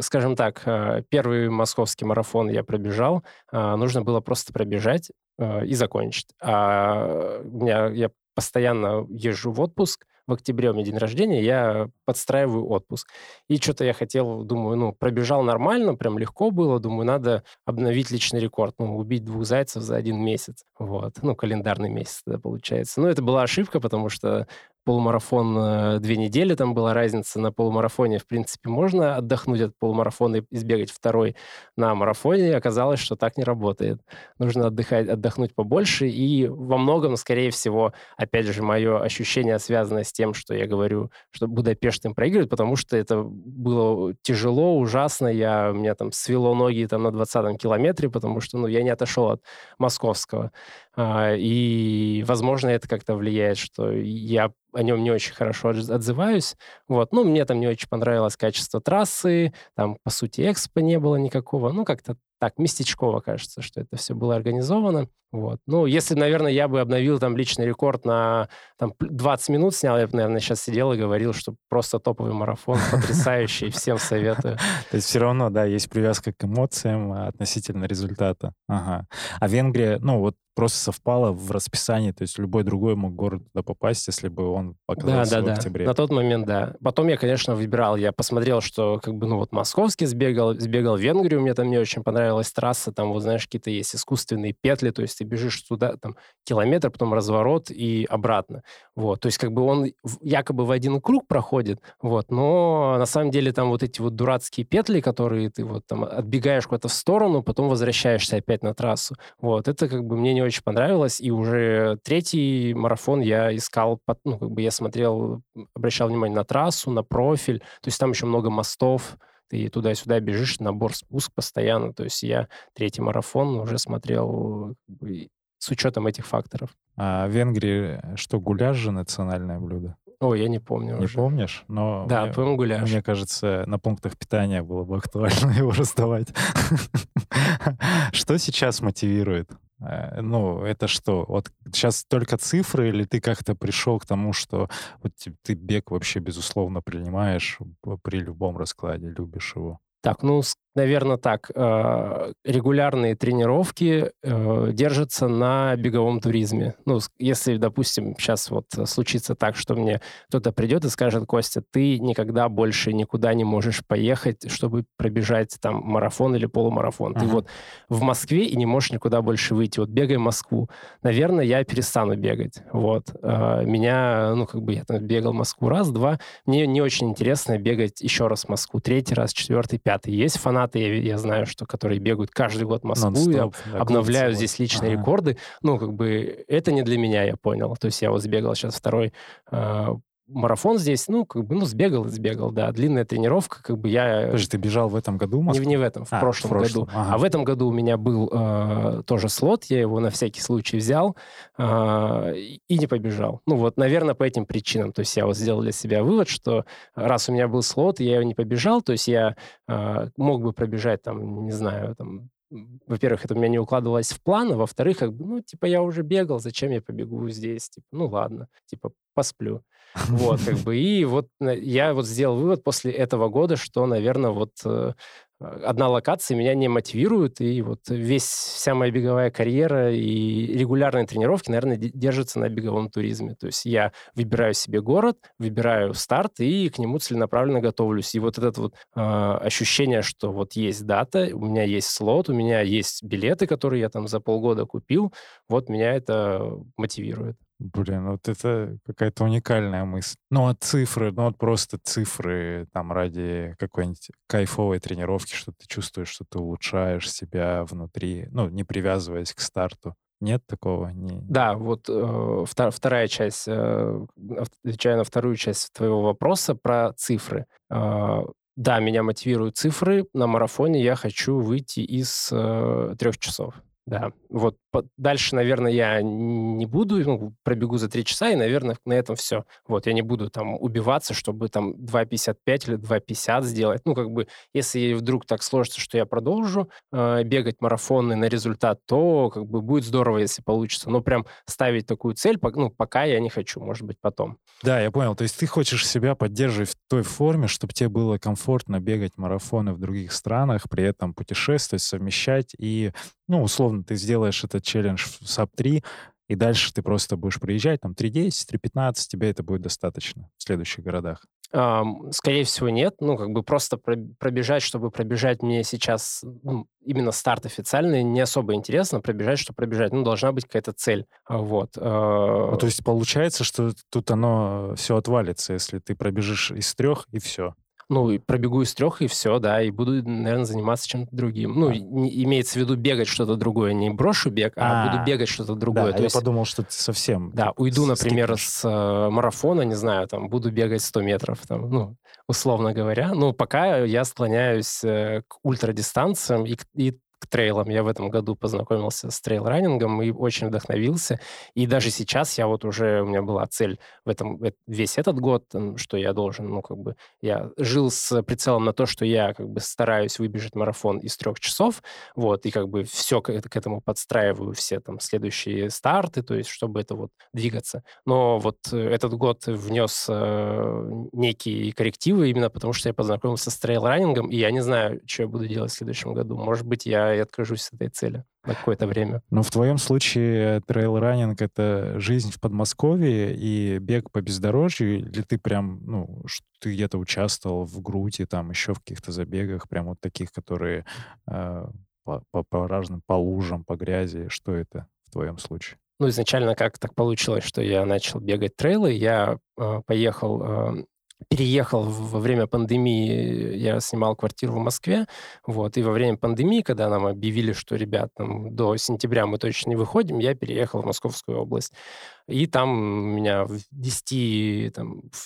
скажем так, э, первый московский марафон я пробежал. а, нужно было просто пробежать э, и закончить. А у меня, я постоянно езжу в отпуск. В октябре у меня день рождения, я подстраиваю отпуск. И что-то я хотел, думаю, ну, пробежал нормально, прям легко было. Думаю, надо обновить личный рекорд, ну, убить двух зайцев за один месяц. Вот. Ну, календарный месяц тогда получается. Ну, это была ошибка, потому что полумарафон э, две недели, там была разница. На полумарафоне, в принципе, можно отдохнуть от полумарафона и сбегать второй на марафоне. Оказалось, что так не работает. Нужно отдыхать, отдохнуть побольше. И во многом, скорее всего, опять же, мое ощущение связано с тем, что я говорю, что Будапешт им проигрывает, потому что это было тяжело, ужасно. Я, у меня там свело ноги там на 20-м километре, потому что ну, я не отошел от московского. А, И, возможно, это как-то влияет, что я о нем не очень хорошо отз- отзываюсь. Вот. Ну, мне там не очень понравилось качество трассы, там, по сути, экспо не было никакого. Ну, как-то так, местечково кажется, что это все было организовано. Вот. Ну, если, наверное, я бы обновил там личный рекорд на там, 20 минут снял, я бы, наверное, сейчас сидел и говорил, что просто топовый марафон, потрясающий, всем советую. То есть все равно, да, есть привязка к эмоциям относительно результата. Ага. А Венгрия, ну вот просто совпало в расписании, то есть любой другой мог город туда попасть, если бы он оказался да, да, в октябре. Да. На тот момент, да. Потом я, конечно, выбирал, я посмотрел, что как бы, ну вот московский сбегал, сбегал в Венгрию, мне там не очень понравилась трасса, там вот, знаешь, какие-то есть искусственные петли, то есть ты бежишь туда, там, километр, потом разворот и обратно. Вот, то есть как бы он якобы в один круг проходит, вот, но на самом деле там вот эти вот дурацкие петли, которые ты вот там отбегаешь куда-то в сторону, потом возвращаешься опять на трассу. Вот, это как бы мне не очень понравилось, и уже третий марафон я искал, ну, как бы я смотрел, обращал внимание на трассу, на профиль, то есть там еще много мостов, ты туда-сюда бежишь, набор спуск постоянно, то есть я третий марафон уже смотрел как бы, с учетом этих факторов. А в Венгрии что, гуляш же национальное блюдо? О, я не помню Не уже. помнишь? Но Да, мне, по-моему, гуляш. мне кажется, на пунктах питания было бы актуально его раздавать. Что сейчас мотивирует? Э, Ну, это что? Вот сейчас только цифры, или ты как-то пришел к тому, что вот ты бег вообще безусловно принимаешь при любом раскладе, любишь его? Так, ну, наверное, так. э, Регулярные тренировки э, держатся на беговом туризме. Ну, если, допустим, сейчас вот случится так, что мне кто-то придет и скажет, Костя, ты никогда больше никуда не можешь поехать, чтобы пробежать там марафон или полумарафон. Ты Ага. вот в Москве и не можешь никуда больше выйти. Вот бегай Москву. Наверное, я перестану бегать. Вот. Э, Меня, ну, как бы я там бегал Москву раз, два. Мне не очень интересно бегать еще раз Москву. Третий раз, четвертый, пятый. Есть фанаты, я, я знаю, что которые бегают каждый год в Москву Нон-стоп, да, обновляют курсы, здесь личные Ага. рекорды. Ну, как бы это не для меня, я понял. То есть я вот сбегал сейчас второй э, марафон здесь, ну, как бы, ну, сбегал и сбегал, да. Длинная тренировка, как бы я... Подожди, ты бежал в этом году Не, Москву? в- не в этом, в А, в прошлом, прошлом, году. ага. А в этом году у меня был э, тоже слот, я его на всякий случай взял э, и не побежал. Ну вот, наверное, по этим причинам. То есть я вот сделал для себя вывод, что раз у меня был слот, я его не побежал, то есть я э, мог бы пробежать там, не знаю, там, во-первых, это у меня не укладывалось в план, а во-вторых, как бы, ну, типа, я уже бегал, зачем я побегу здесь? Типа, ну, ладно, типа, посплю. Вот, как бы, и вот на- я вот сделал вывод после этого года, что, наверное, вот э, одна локация меня не мотивирует, и вот весь, вся моя беговая карьера и регулярные тренировки, наверное, де- держатся на беговом туризме. То есть я выбираю себе город, выбираю старт и к нему целенаправленно готовлюсь. И вот это вот э, ощущение, что вот есть дата, у меня есть слот, у меня есть билеты, которые я там за полгода купил, вот меня это мотивирует. Блин, вот это какая-то уникальная мысль. Ну, а цифры, ну вот просто цифры там ради какой-нибудь кайфовой тренировки, что ты чувствуешь, что ты улучшаешь себя внутри, ну, не привязываясь к старту. Нет такого? Не... Да, вот э, вторая часть, э, отвечая на вторую часть твоего вопроса про цифры. Э, да, меня мотивируют цифры. На марафоне я хочу выйти из э, трех часов. Да, вот дальше, наверное, я не буду, ну, пробегу за три часа, и, наверное, на этом все. Вот, я не буду там убиваться, чтобы там 2.55 или 2.50 сделать. Ну, как бы, если вдруг так сложится, что я продолжу э, бегать марафоны на результат, то как бы будет здорово, если получится. Но прям ставить такую цель, ну, пока я не хочу, может быть, потом. Да, я понял. То есть ты хочешь себя поддерживать в той форме, чтобы тебе было комфортно бегать марафоны в других странах, при этом путешествовать, совмещать и, ну, условно, ты сделаешь этот челлендж в sub-3, и дальше ты просто будешь приезжать, там, 3.10, 3.15, тебе это будет достаточно в следующих городах. Скорее всего, нет. Ну, как бы просто про- пробежать, чтобы пробежать мне сейчас ну, именно старт официальный, не особо интересно. Пробежать, что пробежать. Ну, должна быть какая-то цель. А, Вот. А, Ну, то есть получается, что тут оно все отвалится, если ты пробежишь из трех, и все. Ну, и пробегу из трех, и все, да, и буду, наверное, заниматься чем-то другим. Ну, А. не- имеется в виду бегать что-то другое. Не брошу бег, а, А. буду бегать что-то другое. Да, То я есть, подумал, что ты совсем... да, уйду, например, с э, марафона, не знаю, там, буду бегать 100 метров, там, ну, условно говоря. Ну, пока я склоняюсь э, к ультрадистанциям и к трейлам. Я в этом году познакомился с трейл-раннингом и очень вдохновился. И даже сейчас я вот уже, у меня была цель в этом, весь этот год, что я должен, ну, как бы, я жил с прицелом на то, что я, как бы, стараюсь выбежать марафон из трех часов, вот, и, как бы, все к, к этому подстраиваю, все там следующие старты, то есть, чтобы это вот двигаться. Но вот этот год внес э, некие коррективы именно потому, что я познакомился с трейл-раннингом, и я не знаю, что я буду делать в следующем году. Может быть, я откажусь от этой цели на какое-то время. Но в твоем случае трейл-раннинг — это жизнь в Подмосковье и бег по бездорожью? Или ты прям, ну, ты где-то участвовал в GRUT е, там еще в каких-то забегах, прям вот таких, которые э, по, по, по разным, по лужам, по грязи? Что это в твоем случае? Ну, изначально как так получилось, что я начал бегать трейлы. Я э, поехал э, переехал во время пандемии, я снимал квартиру в Москве, вот, и во время пандемии, когда нам объявили, что, ребят, там, до сентября мы точно не выходим, я переехал в Московскую область. И там у меня в 10, там, в,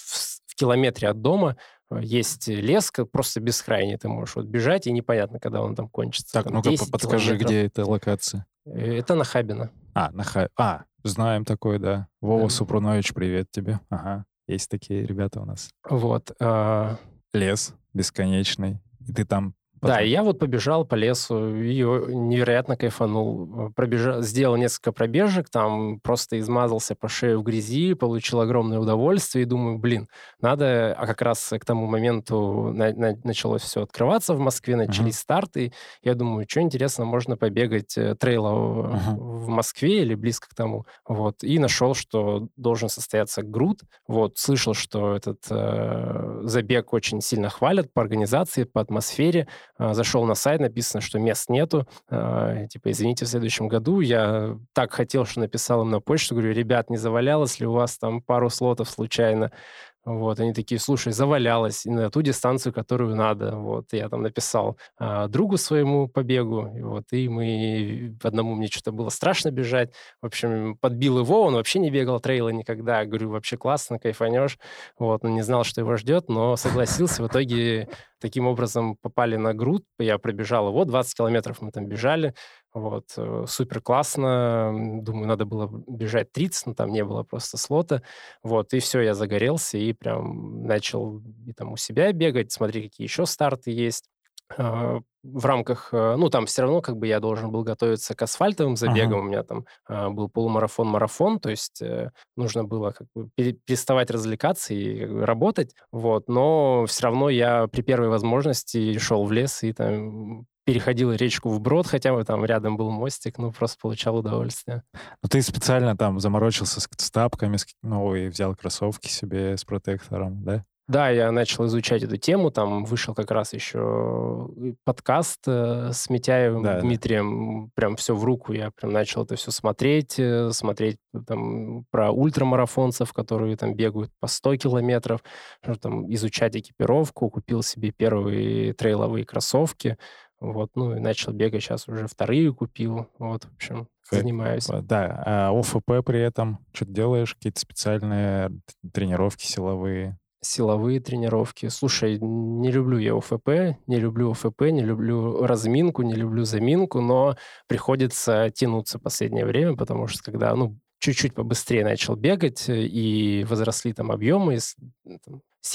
в километре от дома э, есть лес, просто бескрайний, ты можешь вот бежать, и непонятно, когда он там кончится. Так, ну-ка подскажи, километров. где эта локация? Э, это на Хабино. А, на Хабино. А, знаем такое, да. Вова да. Супрунович, привет тебе. Ага. Есть такие ребята у нас. Вот. Э... Лес бесконечный. И ты там Потом. Да, я вот побежал по лесу и невероятно кайфанул. Пробежал, сделал несколько пробежек, там просто измазался по шею в грязи, получил огромное удовольствие и думаю, блин, надо... А как раз к тому моменту на, на, началось все открываться в Москве, начались uh-huh. старты. Я думаю, что интересно, можно побегать э, трейлов uh-huh. в Москве или близко к тому. Вот. И нашел, что должен состояться груд. Вот. Слышал, что этот э, забег очень сильно хвалят по организации, по атмосфере. А, зашел на сайт, написано, что мест нету. А, типа, извините, в следующем году. Я так хотел, что написал им на почту, говорю, ребят, не завалялось ли у вас там пару слотов случайно? Вот, они такие, слушай, завалялось на ту дистанцию, которую надо. Вот, я там написал а, другу своему побегу, и вот, и мы одному мне что-то было страшно бежать. В общем, подбил его, он вообще не бегал трейлы никогда. говорю, вообще классно, кайфанешь. Вот, он не знал, что его ждет, но согласился. В итоге таким образом попали на груд. Я пробежал его, 20 километров мы там бежали. Вот, э, супер классно. Думаю, надо было бежать 30, но там не было просто слота. Вот, и все, я загорелся и прям начал и там у себя бегать, смотреть, какие еще старты есть. А, в рамках, э, ну, там все равно как бы я должен был готовиться к асфальтовым забегам, ага. у меня там а, был полумарафон-марафон, то есть э, нужно было как бы переставать развлекаться и работать, вот, но все равно я при первой возможности шел в лес и там переходил речку вброд, хотя бы там рядом был мостик, ну, просто получал удовольствие. Ну, ты специально там заморочился с, с тапками, с, ну, и взял кроссовки себе с протектором, да? Да, я начал изучать эту тему, там вышел как раз еще подкаст э, с Митяевым да, Дмитрием, да. прям все в руку, я прям начал это все смотреть, э, смотреть там про ультрамарафонцев, которые там бегают по 100 километров, там изучать экипировку, купил себе первые трейловые кроссовки, вот, ну и начал бегать, сейчас уже вторые купил. Вот, в общем, как, занимаюсь. Да, а ОФП при этом что-то делаешь? Какие-то специальные тренировки силовые? Силовые тренировки. Слушай, не люблю я ОФП, не люблю ОФП, не люблю разминку, не люблю заминку, но приходится тянуться в последнее время, потому что когда, ну, чуть-чуть побыстрее начал бегать, э, и возросли там объемы,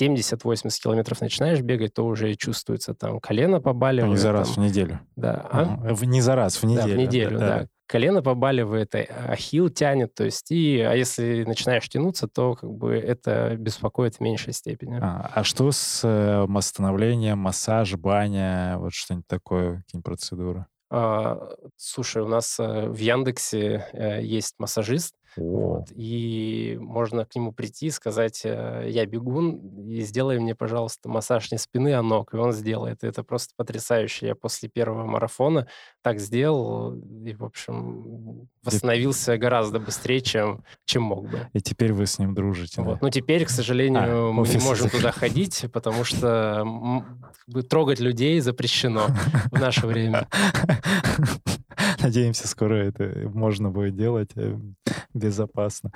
70-80 километров начинаешь бегать, то уже чувствуется там колено побаливает. Не за раз там, в неделю. Да. А? В, не за раз в неделю. Да, в неделю, да. да. Колено побаливает, ахилл тянет, то есть, и, а если начинаешь тянуться, то как бы это беспокоит в меньшей степени. А, а что с э, восстановлением, массаж, баня, вот что-нибудь такое, какие-нибудь процедуры? А, слушай, у нас э, в Яндексе э, есть массажист, вот, и можно к нему прийти и сказать, э, я бегун, и сделай мне, пожалуйста, массаж не спины, а ног, и он сделает. Это просто потрясающе. Я после первого марафона так сделал, и, в общем, восстановился гораздо быстрее, чем, чем мог бы. И теперь вы с ним дружите, вот. да? Ну, теперь, к сожалению, а, мы не можем туда ходить, потому что трогать людей запрещено в наше время. Надеемся, скоро это можно будет делать э, безопасно.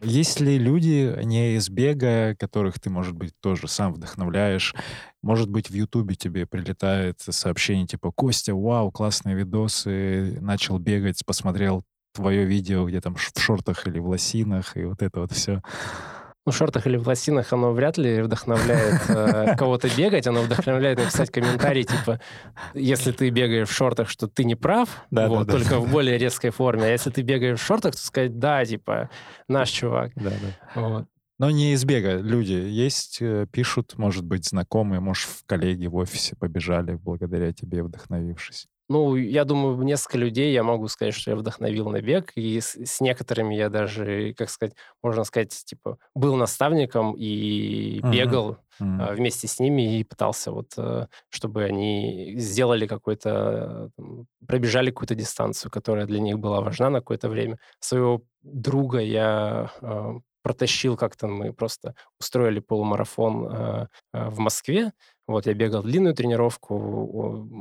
Есть ли люди не из бега, которых ты, может быть, тоже сам вдохновляешь? Может быть, в Ютубе тебе прилетает сообщение типа «Костя, вау, классные видосы, начал бегать, посмотрел твое видео, где там в шортах или в лосинах, и вот это вот все». Ну, в шортах или в лосинах оно вряд ли вдохновляет э, кого-то бегать, оно вдохновляет написать комментарий, типа, если ты бегаешь в шортах, что ты не прав, да, вот, да, только да. в более резкой форме, а если ты бегаешь в шортах, то сказать, да, типа, наш чувак. Да, да. Вот. Но не из бега. Люди есть, э, пишут, может быть, знакомые, может, в коллеги в офисе побежали благодаря тебе, вдохновившись. Ну, я думаю, несколько людей я могу сказать, что я вдохновил на бег, и с, с некоторыми я даже, как сказать, можно сказать, типа, был наставником и бегал mm-hmm. вместе с ними и пытался вот, э, чтобы они сделали какой-то, пробежали какую-то дистанцию, которая для них была важна на какое-то время. Своего друга я э, протащил как-то, мы просто устроили полумарафон в Москве, вот, я бегал длинную тренировку,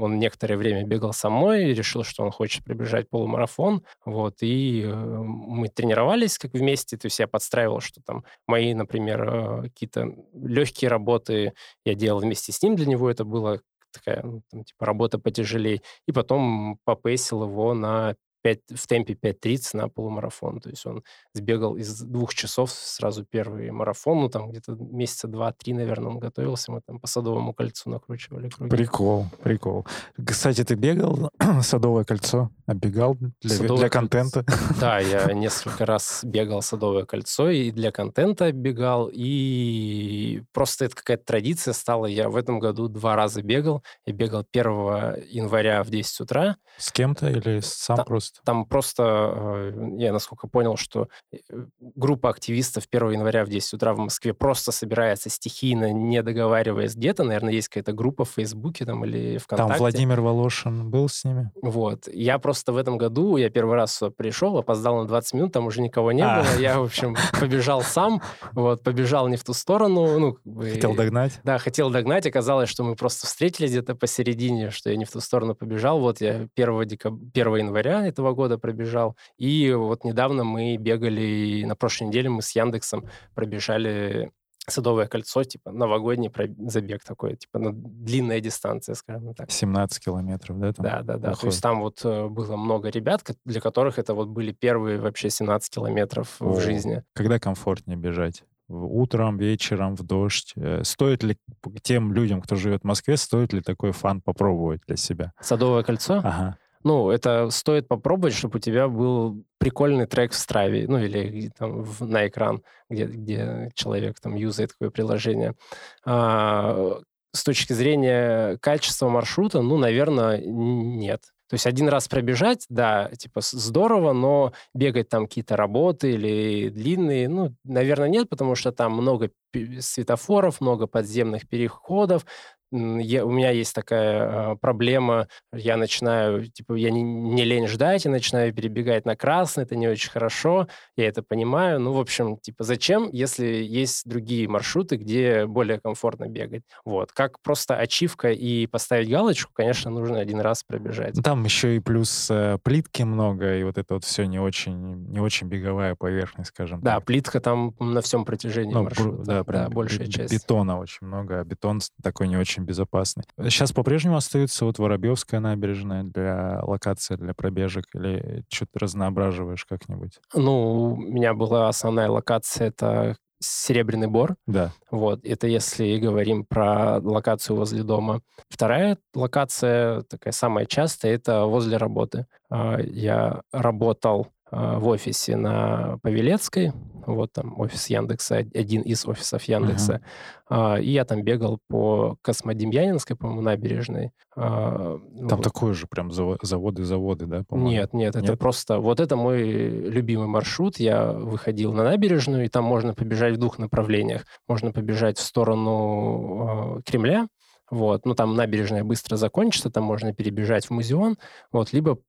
он некоторое время бегал со мной, решил, что он хочет пробежать полумарафон, вот, и э, мы тренировались как вместе, то есть я подстраивал, что там мои, например, э, какие-то легкие работы я делал вместе с ним, для него это было такая, ну, там, типа, работа потяжелее, и потом попейсил его на 5, в темпе 5.30 на полумарафон. То есть он сбегал из двух часов сразу первый марафон. Ну, там где-то месяца два-три, наверное, он готовился. Мы там по Садовому кольцу накручивали круги. Прикол, прикол. Кстати, ты бегал Садовое кольцо? Оббегал для, Садовое для контента? Да, я несколько раз бегал Садовое кольцо и для контента бегал, и просто это какая-то традиция стала. Я в этом году два раза бегал. Я бегал 1 января в 10 утра. С кем-то или сам Та- просто? Там просто, э, я насколько понял, что э, группа активистов 1 января в 10 утра в Москве просто собирается стихийно, не договариваясь где-то. Наверное, есть какая-то группа в Фейсбуке там или ВКонтакте. Там Владимир Волошин был с ними? Вот. Я просто в этом году, я первый раз пришел, опоздал на 20 минут, там уже никого не а. было. Я, в общем, побежал сам, вот, побежал не в ту сторону. Ну, как бы, хотел догнать? Да, хотел догнать. Оказалось, что мы просто встретились где-то посередине, что я не в ту сторону побежал. Вот я 1, декаб... 1 января этого года пробежал. И вот недавно мы бегали, на прошлой неделе мы с Яндексом пробежали Садовое кольцо, типа новогодний забег такой, типа на длинная дистанция, скажем так. 17 километров, да? Там да, да, да. Выходит. То есть там вот э, было много ребят, для которых это вот были первые вообще 17 километров О, в жизни. Когда комфортнее бежать? утром, вечером, в дождь. Э, стоит ли тем людям, кто живет в Москве, стоит ли такой фан попробовать для себя? Садовое кольцо? Ага. Ну, это стоит попробовать, чтобы у тебя был прикольный трек в Страве, ну, или там в, на экран, где, где человек там юзает такое приложение. А, с точки зрения качества маршрута, ну, наверное, нет. То есть один раз пробежать, да, типа здорово, но бегать там какие-то работы или длинные, ну, наверное, нет, потому что там много светофоров, много подземных переходов, я, у меня есть такая э, проблема, я начинаю, типа, я не, не лень ждать, я начинаю перебегать на красный, это не очень хорошо, я это понимаю. Ну, в общем, типа, зачем, если есть другие маршруты, где более комфортно бегать? Вот, как просто ачивка и поставить галочку, конечно, нужно один раз пробежать. Там еще и плюс э, плитки много, и вот это вот все не очень, не очень беговая поверхность, скажем да, так. Да, плитка там на всем протяжении ну, маршрута, да, да, большая часть. Бетона очень много, а бетон такой не очень очень безопасный. Сейчас по-прежнему остается вот Воробьевская набережная для локации, для пробежек, или что-то разноображиваешь как-нибудь? Ну, у меня была основная локация, это Серебряный Бор. Да. Вот, это если говорим про локацию возле дома. Вторая локация, такая самая частая, это возле работы. А, я работал в офисе на Павелецкой, вот там офис Яндекса, один из офисов Яндекса. Uh-huh. И я там бегал по Космодемьянинской, по-моему, набережной. А, там вот. такой же прям заводы-заводы, да, по-моему? Нет, нет, нет, это просто... Вот это мой любимый маршрут. Я выходил на набережную, и там можно побежать в двух направлениях. Можно побежать в сторону Кремля, вот, ну, там набережная быстро закончится, там можно перебежать в музеон, вот, либо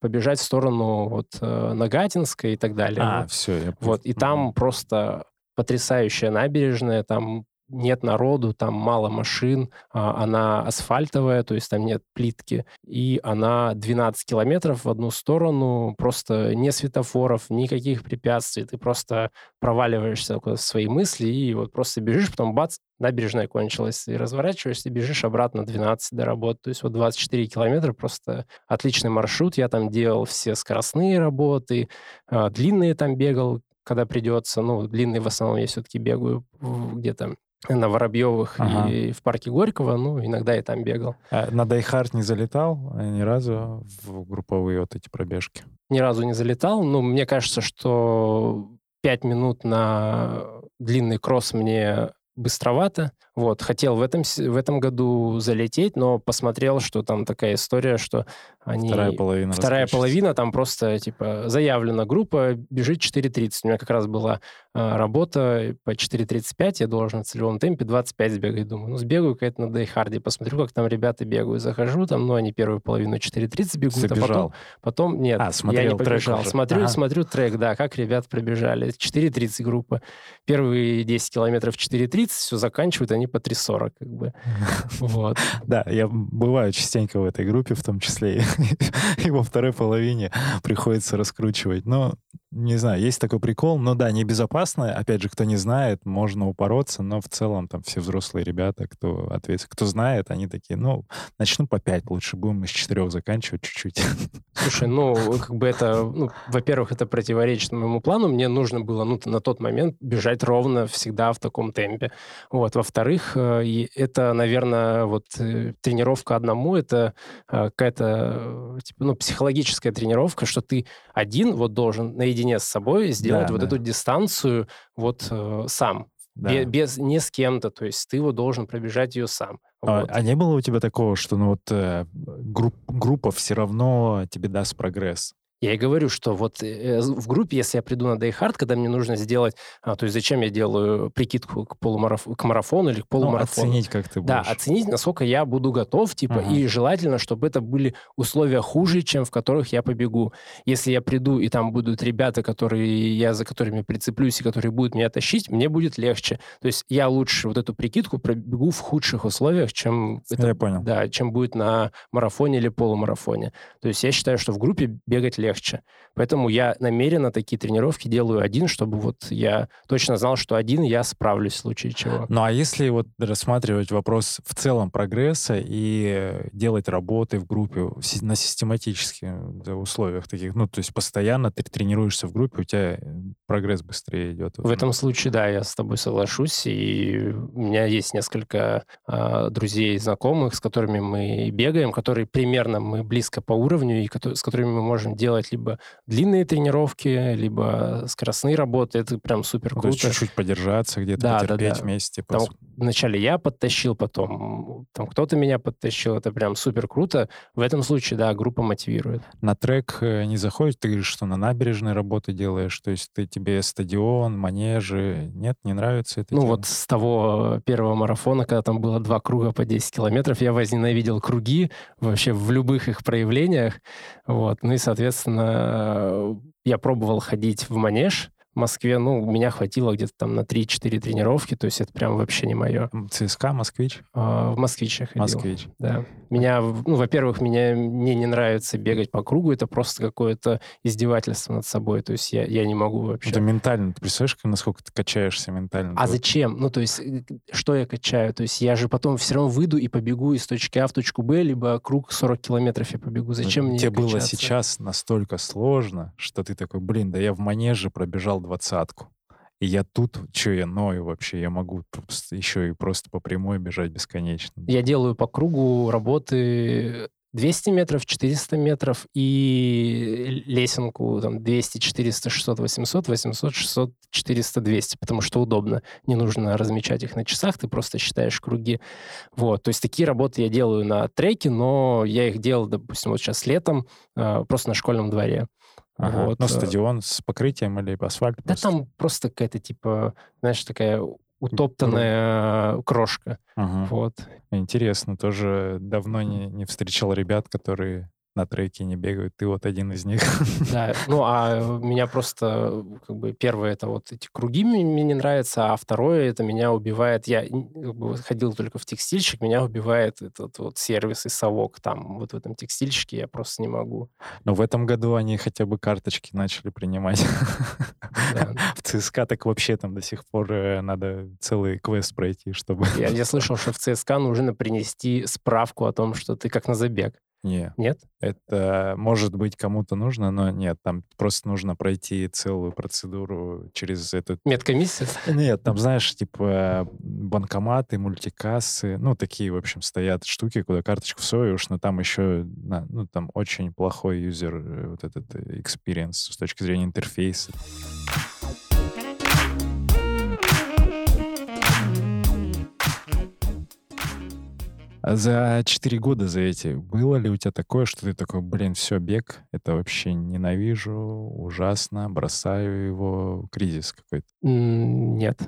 побежать в сторону вот э, Нагатинской и так далее. А, вот. все. Я... Вот, и там mm-hmm. просто потрясающая набережная, там нет народу, там мало машин, а, она асфальтовая, то есть там нет плитки, и она 12 километров в одну сторону, просто не светофоров, никаких препятствий, ты просто проваливаешься в свои мысли и вот просто бежишь, потом бац, набережная кончилась, и разворачиваешься, и бежишь обратно 12 до работы. То есть вот 24 километра просто отличный маршрут. Я там делал все скоростные работы, а, длинные там бегал, когда придется. Ну, длинные в основном я все-таки бегаю где-то на Воробьевых ага. и в парке Горького, ну, иногда я там бегал. А на Die Hard не залетал ни разу в групповые вот эти пробежки? Ни разу не залетал, но мне кажется, что пять минут на длинный кросс мне быстровато. Вот, хотел в этом, в этом году залететь, но посмотрел, что там такая история, что они... Вторая половина. Вторая половина, там просто, типа, заявлена группа, бежит 4.30. У меня как раз была э, работа по 4.35, я должен в целевом темпе 25 сбегать. Думаю, ну, сбегаю какая-то на Дейхарде, посмотрю, как там ребята бегают. Захожу, там, ну, они первую половину 4.30 бегут, Забежал. а потом... Потом, нет, а, я не побежал. Смотрю, ага. смотрю трек, да, как ребят пробежали. 4.30 группа. Первые 10 километров 4.30, все заканчивают они по 3.40, как бы. Вот. Да, я бываю частенько в этой группе, в том числе и во второй половине приходится раскручивать. Но не знаю, есть такой прикол, но да, небезопасно. Опять же, кто не знает, можно упороться, но в целом там все взрослые ребята, кто ответственный, кто знает, они такие, ну, начну по пять, лучше будем из четырех заканчивать чуть-чуть. Слушай, ну, как бы это, ну, во-первых, это противоречит моему плану, мне нужно было, ну, на тот момент бежать ровно всегда в таком темпе. Вот, во-вторых, э, это, наверное, вот э, тренировка одному, это э, какая-то, типа, ну, психологическая тренировка, что ты один вот должен наедине наедине с собой сделать да, вот да. эту дистанцию вот э, сам. Да. Без, без не с кем-то, то есть ты вот должен пробежать ее сам. А, вот. а не было у тебя такого, что ну вот э, групп, группа все равно тебе даст прогресс? Я и говорю, что вот э, в группе, если я приду на Day когда мне нужно сделать, а, то есть зачем я делаю прикидку к, полумараф... к марафону или к ну, полумарафону? Ну, оценить, как ты будешь. Да, оценить, насколько я буду готов, типа, uh-huh. и желательно, чтобы это были условия хуже, чем в которых я побегу. Если я приду, и там будут ребята, которые я за которыми прицеплюсь, и которые будут меня тащить, мне будет легче. То есть я лучше вот эту прикидку пробегу в худших условиях, чем... Это, я понял. Да, чем будет на марафоне или полумарафоне. То есть я считаю, что в группе бегать легче. Поэтому я намеренно такие тренировки делаю один, чтобы вот я точно знал, что один я справлюсь в случае чего. Ну а если вот рассматривать вопрос в целом прогресса и делать работы в группе на систематических условиях таких, ну то есть постоянно ты тренируешься в группе, у тебя прогресс быстрее идет. В этом случае, да, я с тобой соглашусь, и у меня есть несколько э, друзей, знакомых, с которыми мы бегаем, которые примерно мы близко по уровню, и с которыми мы можем делать либо длинные тренировки, либо скоростные работы. Это прям супер круто. Ну, то есть чуть-чуть подержаться где-то, да, потерпеть да, да. вместе. Там, вначале я подтащил, потом там кто-то меня подтащил. Это прям супер круто. В этом случае, да, группа мотивирует. На трек э, не заходит? Ты говоришь, что на набережной работы делаешь? То есть ты тебе стадион, манежи... Нет, не нравится это? Ну тема? вот с того первого марафона, когда там было два круга по 10 километров, я возненавидел круги вообще в любых их проявлениях. Вот. Ну и, соответственно, я пробовал ходить в манеж, в Москве, ну, меня хватило где-то там на 3-4 тренировки, то есть это прям вообще не мое. ЦСКА, Москвич? А, в Москвич я ходил. Москвич. Да. Меня, ну, во-первых, меня, мне не нравится бегать по кругу, это просто какое-то издевательство над собой, то есть я, я не могу вообще. Это ментально, ты представляешь, насколько ты качаешься ментально? А зачем? Ну, то есть, э, что я качаю? То есть я же потом все равно выйду и побегу из точки А в точку Б, либо круг 40 километров я побегу. Зачем Но ну, мне Тебе было сейчас настолько сложно, что ты такой, блин, да я в манеже пробежал двадцатку. И я тут, что я ною вообще, я могу еще и просто по прямой бежать бесконечно. Я делаю по кругу работы 200 метров, 400 метров и лесенку там 200, 400, 600, 800, 800, 600, 400, 200, потому что удобно. Не нужно размечать их на часах, ты просто считаешь круги. Вот, то есть такие работы я делаю на треке, но я их делал, допустим, вот сейчас летом, а, просто на школьном дворе. Ага. Вот. Ну, стадион с покрытием или асфальт? Да просто? там просто какая-то, типа, знаешь, такая утоптанная крошка. Ага. Вот. Интересно, тоже давно не, не встречал ребят, которые на треке не бегают. Ты вот один из них. Да, ну а меня просто, как бы, первое, это вот эти круги мне, мне не нравятся, а второе, это меня убивает, я как бы, ходил только в текстильщик, меня убивает этот вот сервис и совок там, вот в этом текстильщике я просто не могу. Но в этом году они хотя бы карточки начали принимать. Да. В ЦСКА так вообще там до сих пор э, надо целый квест пройти, чтобы... Я, я слышал, что в ЦСКА нужно принести справку о том, что ты как на забег. Нет. Нет? Это, может быть, кому-то нужно, но нет, там просто нужно пройти целую процедуру через этот... Медкомиссия? Нет, там, знаешь, типа банкоматы, мультикассы, ну, такие, в общем, стоят штуки, куда карточку всовываешь, но там еще, ну, там очень плохой юзер, э, вот этот э, experience с точки зрения интерфейса. За четыре года за эти было ли у тебя такое, что ты такой, блин, все, бег, это вообще ненавижу, ужасно, бросаю его, кризис какой-то? Нет.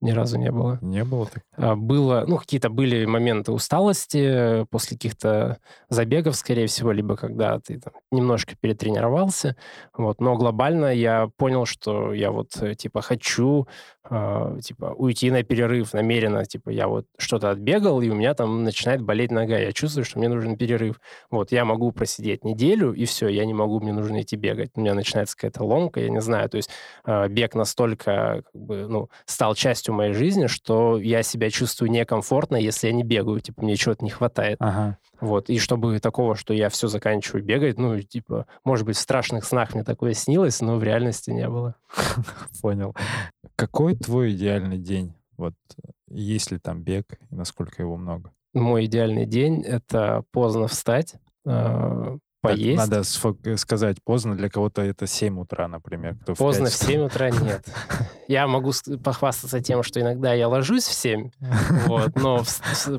Ни разу не было. Не было так? А, было, ну, какие-то были моменты усталости после каких-то забегов, скорее всего, либо когда ты там, немножко перетренировался. Вот. Но глобально я понял, что я вот, э, типа, хочу э, типа, уйти на перерыв намеренно. Типа, я вот что-то отбегал, и у меня там начинает болеть нога. Я чувствую, что мне нужен перерыв. Вот, я могу просидеть неделю, и все, я не могу, мне нужно идти бегать. У меня начинается какая-то ломка, я не знаю. То есть э, бег настолько, как бы, ну, стал частью частью моей жизни, что я себя чувствую некомфортно, если я не бегаю, типа, мне чего-то не хватает. Ага. Вот, и чтобы такого, что я все заканчиваю бегать, ну, типа, может быть, в страшных снах мне такое снилось, но в реальности не было. Понял. Какой твой идеальный день? Вот, есть ли там бег, и насколько его много? Мой идеальный день — это поздно встать, а, поесть. Надо э, сказать, поздно для кого-то это 7 утра, например. Кто поздно в, 5... в 7 утра нет. Я могу похвастаться тем, что иногда я ложусь в 7, вот, но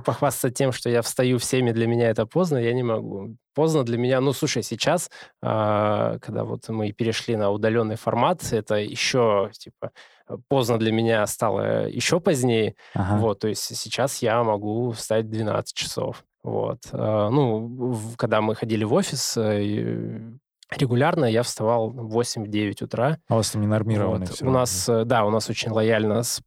похвастаться тем, что я встаю в 7, и для меня это поздно, я не могу. Поздно для меня, ну, слушай, сейчас, а, когда вот мы перешли на удаленный формат, это еще, типа, поздно для меня стало еще позднее. Ага. Вот, то есть сейчас я могу встать в 12 часов. Вот. А, ну, когда мы ходили в офис, э, регулярно я вставал в 8-9 утра. А у вас там не нормированный вот. У нас, э, да, у нас очень лояльно с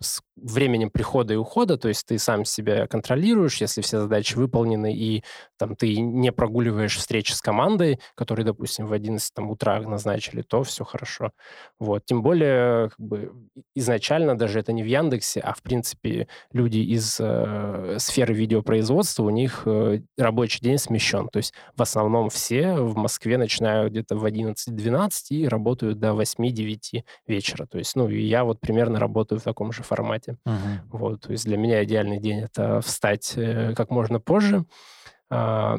с временем прихода и ухода, то есть ты сам себя контролируешь, если все задачи выполнены, и там ты не прогуливаешь встречи с командой, которые, допустим, в 11 там, утра назначили, то все хорошо. Вот. Тем более, как бы, изначально даже это не в Яндексе, а, в принципе, люди из э, сферы видеопроизводства, у них э, рабочий день смещен. То есть в основном все в Москве начинают где-то в 11-12 и работают до 8-9 вечера. То есть, ну, и я вот примерно работаю в таком же формате. Uh-huh. Вот, то есть для меня идеальный день это встать э, как можно позже, э,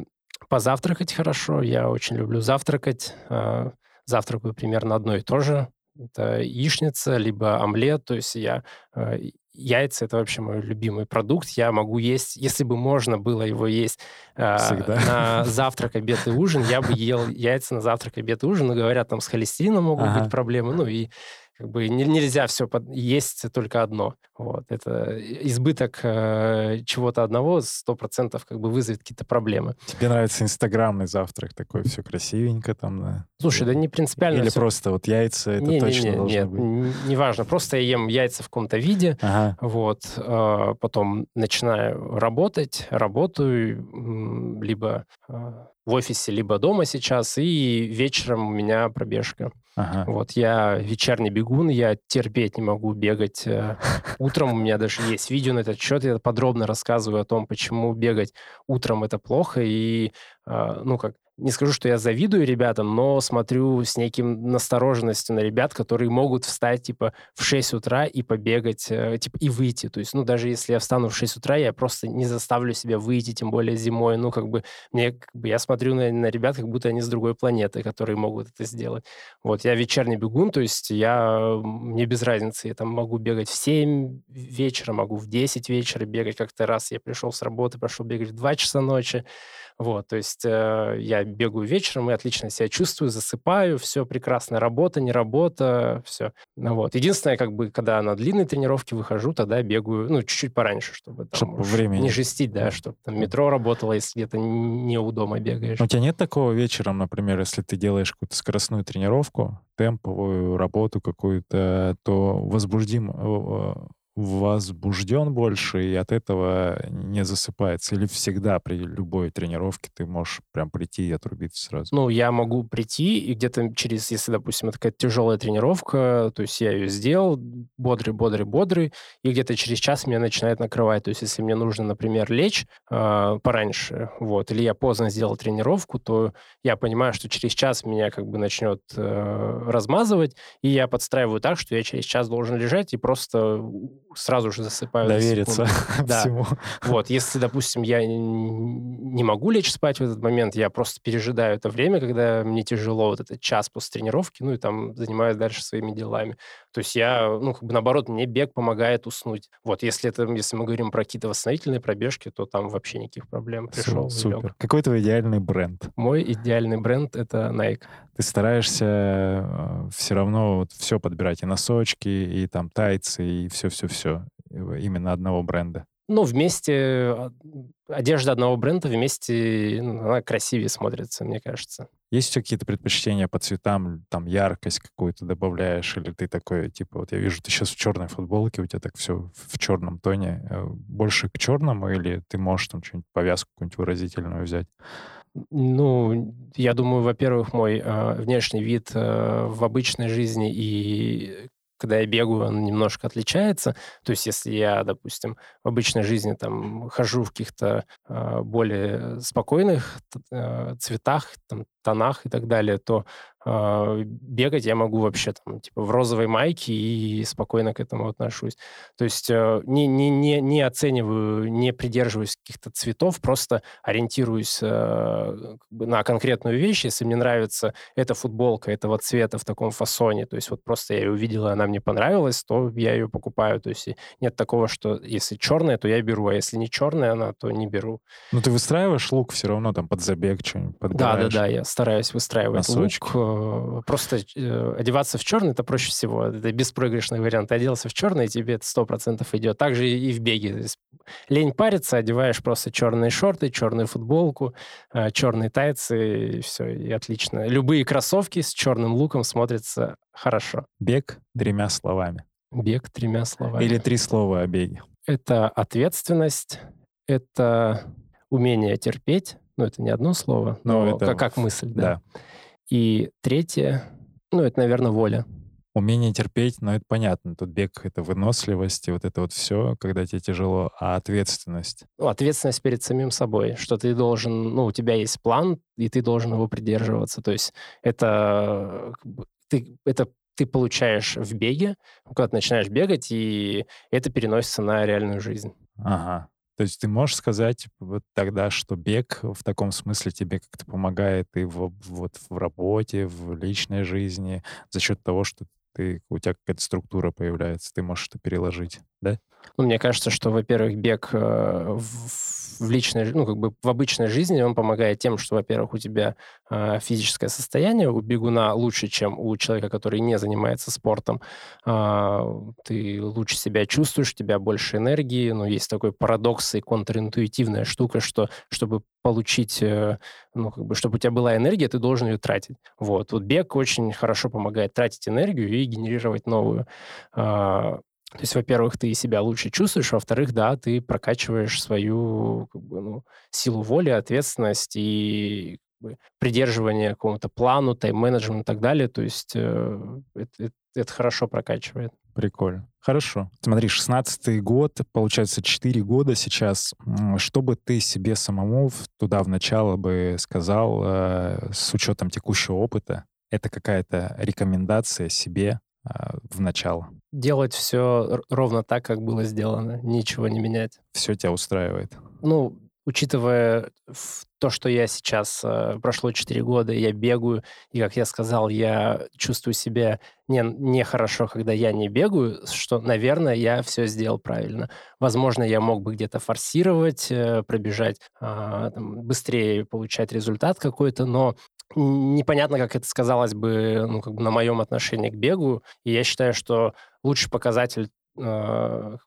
позавтракать хорошо. Я очень люблю завтракать. Э, завтракаю примерно одно и то же. Это яичница, либо омлет. То есть я э, яйца это вообще мой любимый продукт. Я могу есть, если бы можно было его есть э, на завтрак, обед и ужин, я бы ел яйца на завтрак, обед и ужин. Но говорят, там с холестерином могут ага. быть проблемы. Ну и как бы не, нельзя все под... есть только одно. Вот. Это избыток э, чего-то одного сто процентов как бы вызовет какие-то проблемы. Тебе нравится инстаграмный завтрак такой, все красивенько там, да? Слушай, да не принципиально. Или все... просто вот яйца, это не, точно не, не, должно нет, быть? неважно. Просто я ем яйца в каком-то виде, ага. вот, э, потом начинаю работать, работаю, либо э, в офисе, либо дома сейчас, и вечером у меня пробежка. Ага. Вот я вечерний бегун, я терпеть не могу бегать э, утром. У меня даже есть видео на этот счет, я подробно рассказываю о том, почему бегать утром это плохо, и, э, ну, как не скажу, что я завидую ребятам, но смотрю с неким настороженностью на ребят, которые могут встать, типа, в 6 утра и побегать, э, типа, и выйти. То есть, ну, даже если я встану в 6 утра, я просто не заставлю себя выйти, тем более зимой. Ну, как бы, мне, как бы, я смотрю на, на ребят, как будто они с другой планеты, которые могут это сделать. Вот, я вечерний бегун, то есть я, мне без разницы, я там могу бегать в 7 вечера, могу в 10 вечера бегать. Как-то раз я пришел с работы, пошел бегать в 2 часа ночи, Вот, то есть э, я бегаю вечером и отлично себя чувствую, засыпаю, все прекрасно, работа, не работа, все. Ну, вот. Единственное, как бы, когда на длинной тренировке выхожу, тогда бегаю, ну, чуть-чуть пораньше, чтобы там чтобы времени. не жестить, да, чтобы там метро работало, если где-то не у дома бегаешь. У тебя нет такого вечером, например, если ты делаешь какую-то скоростную тренировку, темповую работу какую-то, то возбуждим, э, возбужден больше и от этого не засыпается? Или всегда при любой тренировке ты можешь прям прийти и отрубиться сразу? Ну, я могу прийти и где-то через, если, допустим, это какая-то тяжелая тренировка, то есть я ее сделал, бодрый, бодрый, бодрый, и где-то через час меня начинает накрывать. То есть если мне нужно, например, лечь э, пораньше, вот, или я поздно сделал тренировку, то я понимаю, что через час меня как бы начнет э, размазывать, и я подстраиваю так, что я через час должен лежать и просто сразу же засыпаю. Довериться да. всему. Вот, если, допустим, я не могу лечь спать в этот момент, я просто пережидаю это время, когда мне тяжело, вот этот час после тренировки, ну и там занимаюсь дальше своими делами. То есть я, ну, как бы наоборот, мне бег помогает уснуть. Вот, если это, если мы говорим про какие-то восстановительные пробежки, то там вообще никаких проблем. Пришел, Супер. Лег. Какой твой идеальный бренд? Мой идеальный бренд — это Nike. Ты стараешься э, все равно вот все подбирать, и носочки, и там тайцы, и все-все-все именно одного бренда? Ну, вместе а, одежда одного бренда вместе, она красивее смотрится, мне кажется. Есть у тебя какие-то предпочтения по цветам, там яркость какую-то добавляешь, или ты такой, типа, вот я вижу, ты сейчас в черной футболке, у тебя так все в черном тоне. Э, больше к черному, или ты можешь там что-нибудь повязку какую-нибудь выразительную взять? Ну, я думаю, во-первых, мой э, внешний вид э, в обычной жизни и когда я бегаю, он немножко отличается. То есть если я, допустим, в обычной жизни там хожу в каких-то э, более спокойных э, цветах, там, тонах и так далее, то э, бегать я могу вообще там типа в розовой майке и спокойно к этому отношусь. То есть э, не, не, не, не оцениваю, не придерживаюсь каких-то цветов, просто ориентируюсь э, на конкретную вещь. Если мне нравится эта футболка этого цвета в таком фасоне, то есть вот просто я ее увидела, она мне понравилась, то я ее покупаю. То есть нет такого, что если черная, то я беру, а если не черная она, то не беру. Ну ты выстраиваешь лук все равно там под забег что-нибудь подбираешь? Да, да, да, я стараюсь выстраивать Носочки. лук. Э, просто э, одеваться в черный это проще всего. Это беспроигрышный вариант. Ты оделся в черный, и тебе это сто процентов идет. Также и в беге. лень париться, одеваешь просто черные шорты, черную футболку, э, черные тайцы, и все, и отлично. Любые кроссовки с черным луком смотрятся хорошо. Бег тремя словами. Бег тремя словами. Или три слова о беге. Это ответственность, это умение терпеть, ну, это не одно слово, но, но это... как, как мысль, да. да. И третье, ну, это, наверное, воля. Умение терпеть, ну, это понятно. Тут бег — это выносливость, и вот это вот все, когда тебе тяжело, а ответственность? Ну, ответственность перед самим собой, что ты должен, ну, у тебя есть план, и ты должен его придерживаться. То есть это, ты, это ты получаешь в беге, когда ты начинаешь бегать, и это переносится на реальную жизнь. Ага. То есть ты можешь сказать вот тогда, что бег в таком смысле тебе как-то помогает и в, вот в работе, в личной жизни за счет того, что ты, у тебя какая-то структура появляется, ты можешь это переложить, да? Ну, мне кажется, что, во-первых, бег э, в в личной, ну, как бы в обычной жизни он помогает тем, что, во-первых, у тебя э, физическое состояние у бегуна лучше, чем у человека, который не занимается спортом. Э, ты лучше себя чувствуешь, у тебя больше энергии. Но есть такой парадокс и контринтуитивная штука, что чтобы получить, э, ну, как бы, чтобы у тебя была энергия, ты должен ее тратить. Вот. Вот бег очень хорошо помогает тратить энергию и генерировать новую. То есть, во-первых, ты себя лучше чувствуешь, во-вторых, да, ты прокачиваешь свою как бы, ну, силу воли, ответственность и как бы, придерживание какому-то плану, тайм-менеджменту и так далее. То есть э, это, это, это хорошо прокачивает. Прикольно. Хорошо. Смотри, 16-й год, получается, 4 года сейчас. Что бы ты себе самому туда в начало бы сказал э, с учетом текущего опыта? Это какая-то рекомендация себе в начало? делать все ровно так, как было сделано, ничего не менять. Все тебя устраивает? Ну, учитывая то, что я сейчас, э, прошло 4 года, я бегаю, и, как я сказал, я чувствую себя не, не хорошо, когда я не бегаю, что, наверное, я все сделал правильно. Возможно, я мог бы где-то форсировать, э, пробежать, э, там, быстрее получать результат какой-то, но непонятно, как это сказалось бы, ну, как бы на моем отношении к бегу. И я считаю, что лучший показатель э, в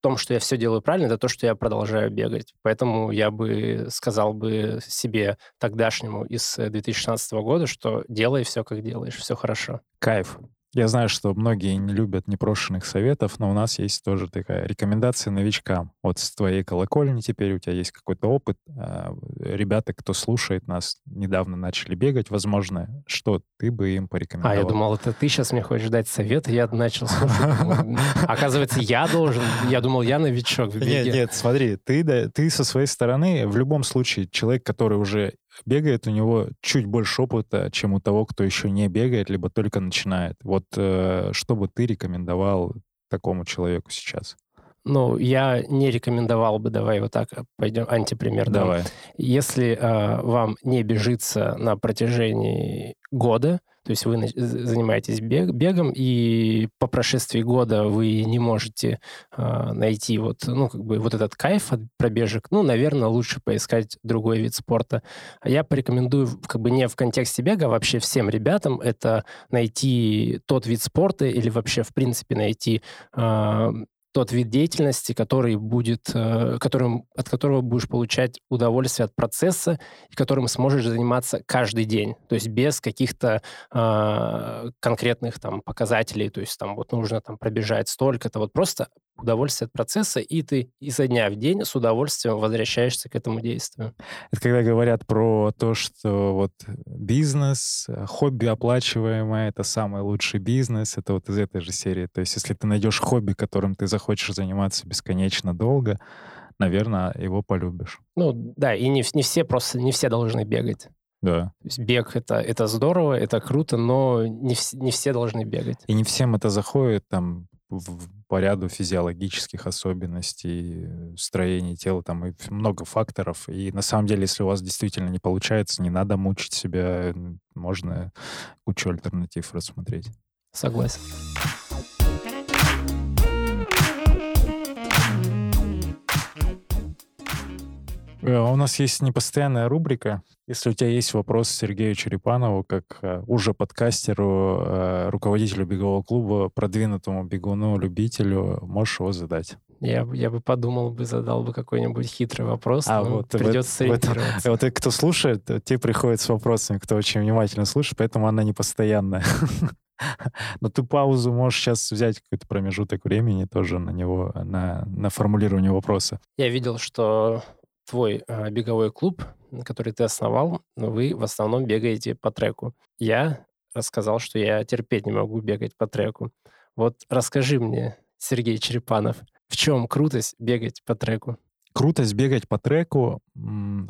том, что я все делаю правильно, это то, что я продолжаю бегать. Поэтому я бы сказал бы себе тогдашнему из 2016 года, что делай все, как делаешь, все хорошо. Кайф. Я знаю, что многие не любят непрошенных советов, но у нас есть тоже такая рекомендация новичкам. Вот с твоей колокольни теперь у тебя есть какой-то опыт. А, ребята, кто слушает нас, недавно начали бегать. Возможно, что ты бы им порекомендовал? А, я думал, это ты сейчас мне хочешь дать совет, я начал слушать. Оказывается, я должен. Я думал, я новичок в беге. Нет, нет, смотри, ты, ты со своей стороны, в любом случае, человек, который уже бегает, у него чуть больше опыта, чем у того, кто еще не бегает, либо только начинает. Вот э, что бы ты рекомендовал такому человеку сейчас? Ну, я не рекомендовал бы, давай вот так э, пойдем, антипример. Давай. Да. Если э, вам не бежится на протяжении года, то есть вы занимаетесь бег, бегом, и по прошествии года вы не можете э, найти вот, ну, как бы вот этот кайф от пробежек, ну, наверное, лучше поискать другой вид спорта. А я порекомендую, как бы не в контексте бега, а вообще всем ребятам это найти тот вид спорта или вообще, в принципе, найти э, тот вид деятельности, который будет, э, которым, от которого будешь получать удовольствие от процесса и которым сможешь заниматься каждый день, то есть без каких-то э, конкретных там показателей, то есть там вот нужно там пробежать столько-то, вот просто удовольствие от процесса, и ты изо дня в день с удовольствием возвращаешься к этому действию. Это когда говорят про то, что вот бизнес, хобби оплачиваемое, это самый лучший бизнес, это вот из этой же серии. То есть если ты найдешь хобби, которым ты захочешь заниматься бесконечно долго, наверное, его полюбишь. Ну да, и не, не все просто, не все должны бегать. Да. То есть бег это, это здорово, это круто, но не, не все должны бегать. И не всем это заходит, там, в, по ряду физиологических особенностей, строения тела, там и много факторов. И на самом деле, если у вас действительно не получается, не надо мучить себя, можно кучу альтернатив рассмотреть. Согласен. Э, у нас есть непостоянная рубрика. Если у тебя есть вопрос Сергею Черепанову, как э, уже подкастеру, э, руководителю бегового клуба, продвинутому бегуну, любителю, можешь его задать. Я, я бы подумал, бы задал бы какой-нибудь хитрый вопрос, а вот придется сориентироваться. Вот кто слушает, те приходят с вопросами, кто очень внимательно слушает, поэтому она непостоянная. Но ты паузу можешь сейчас взять какой-то промежуток времени тоже на него, на, на формулирование вопроса. Я видел, что твой э, беговой клуб, который ты основал, вы в основном бегаете по треку. Я рассказал, что я терпеть не могу бегать по треку. Вот расскажи мне, Сергей Черепанов, в чем крутость бегать по треку? Крутость бегать по треку,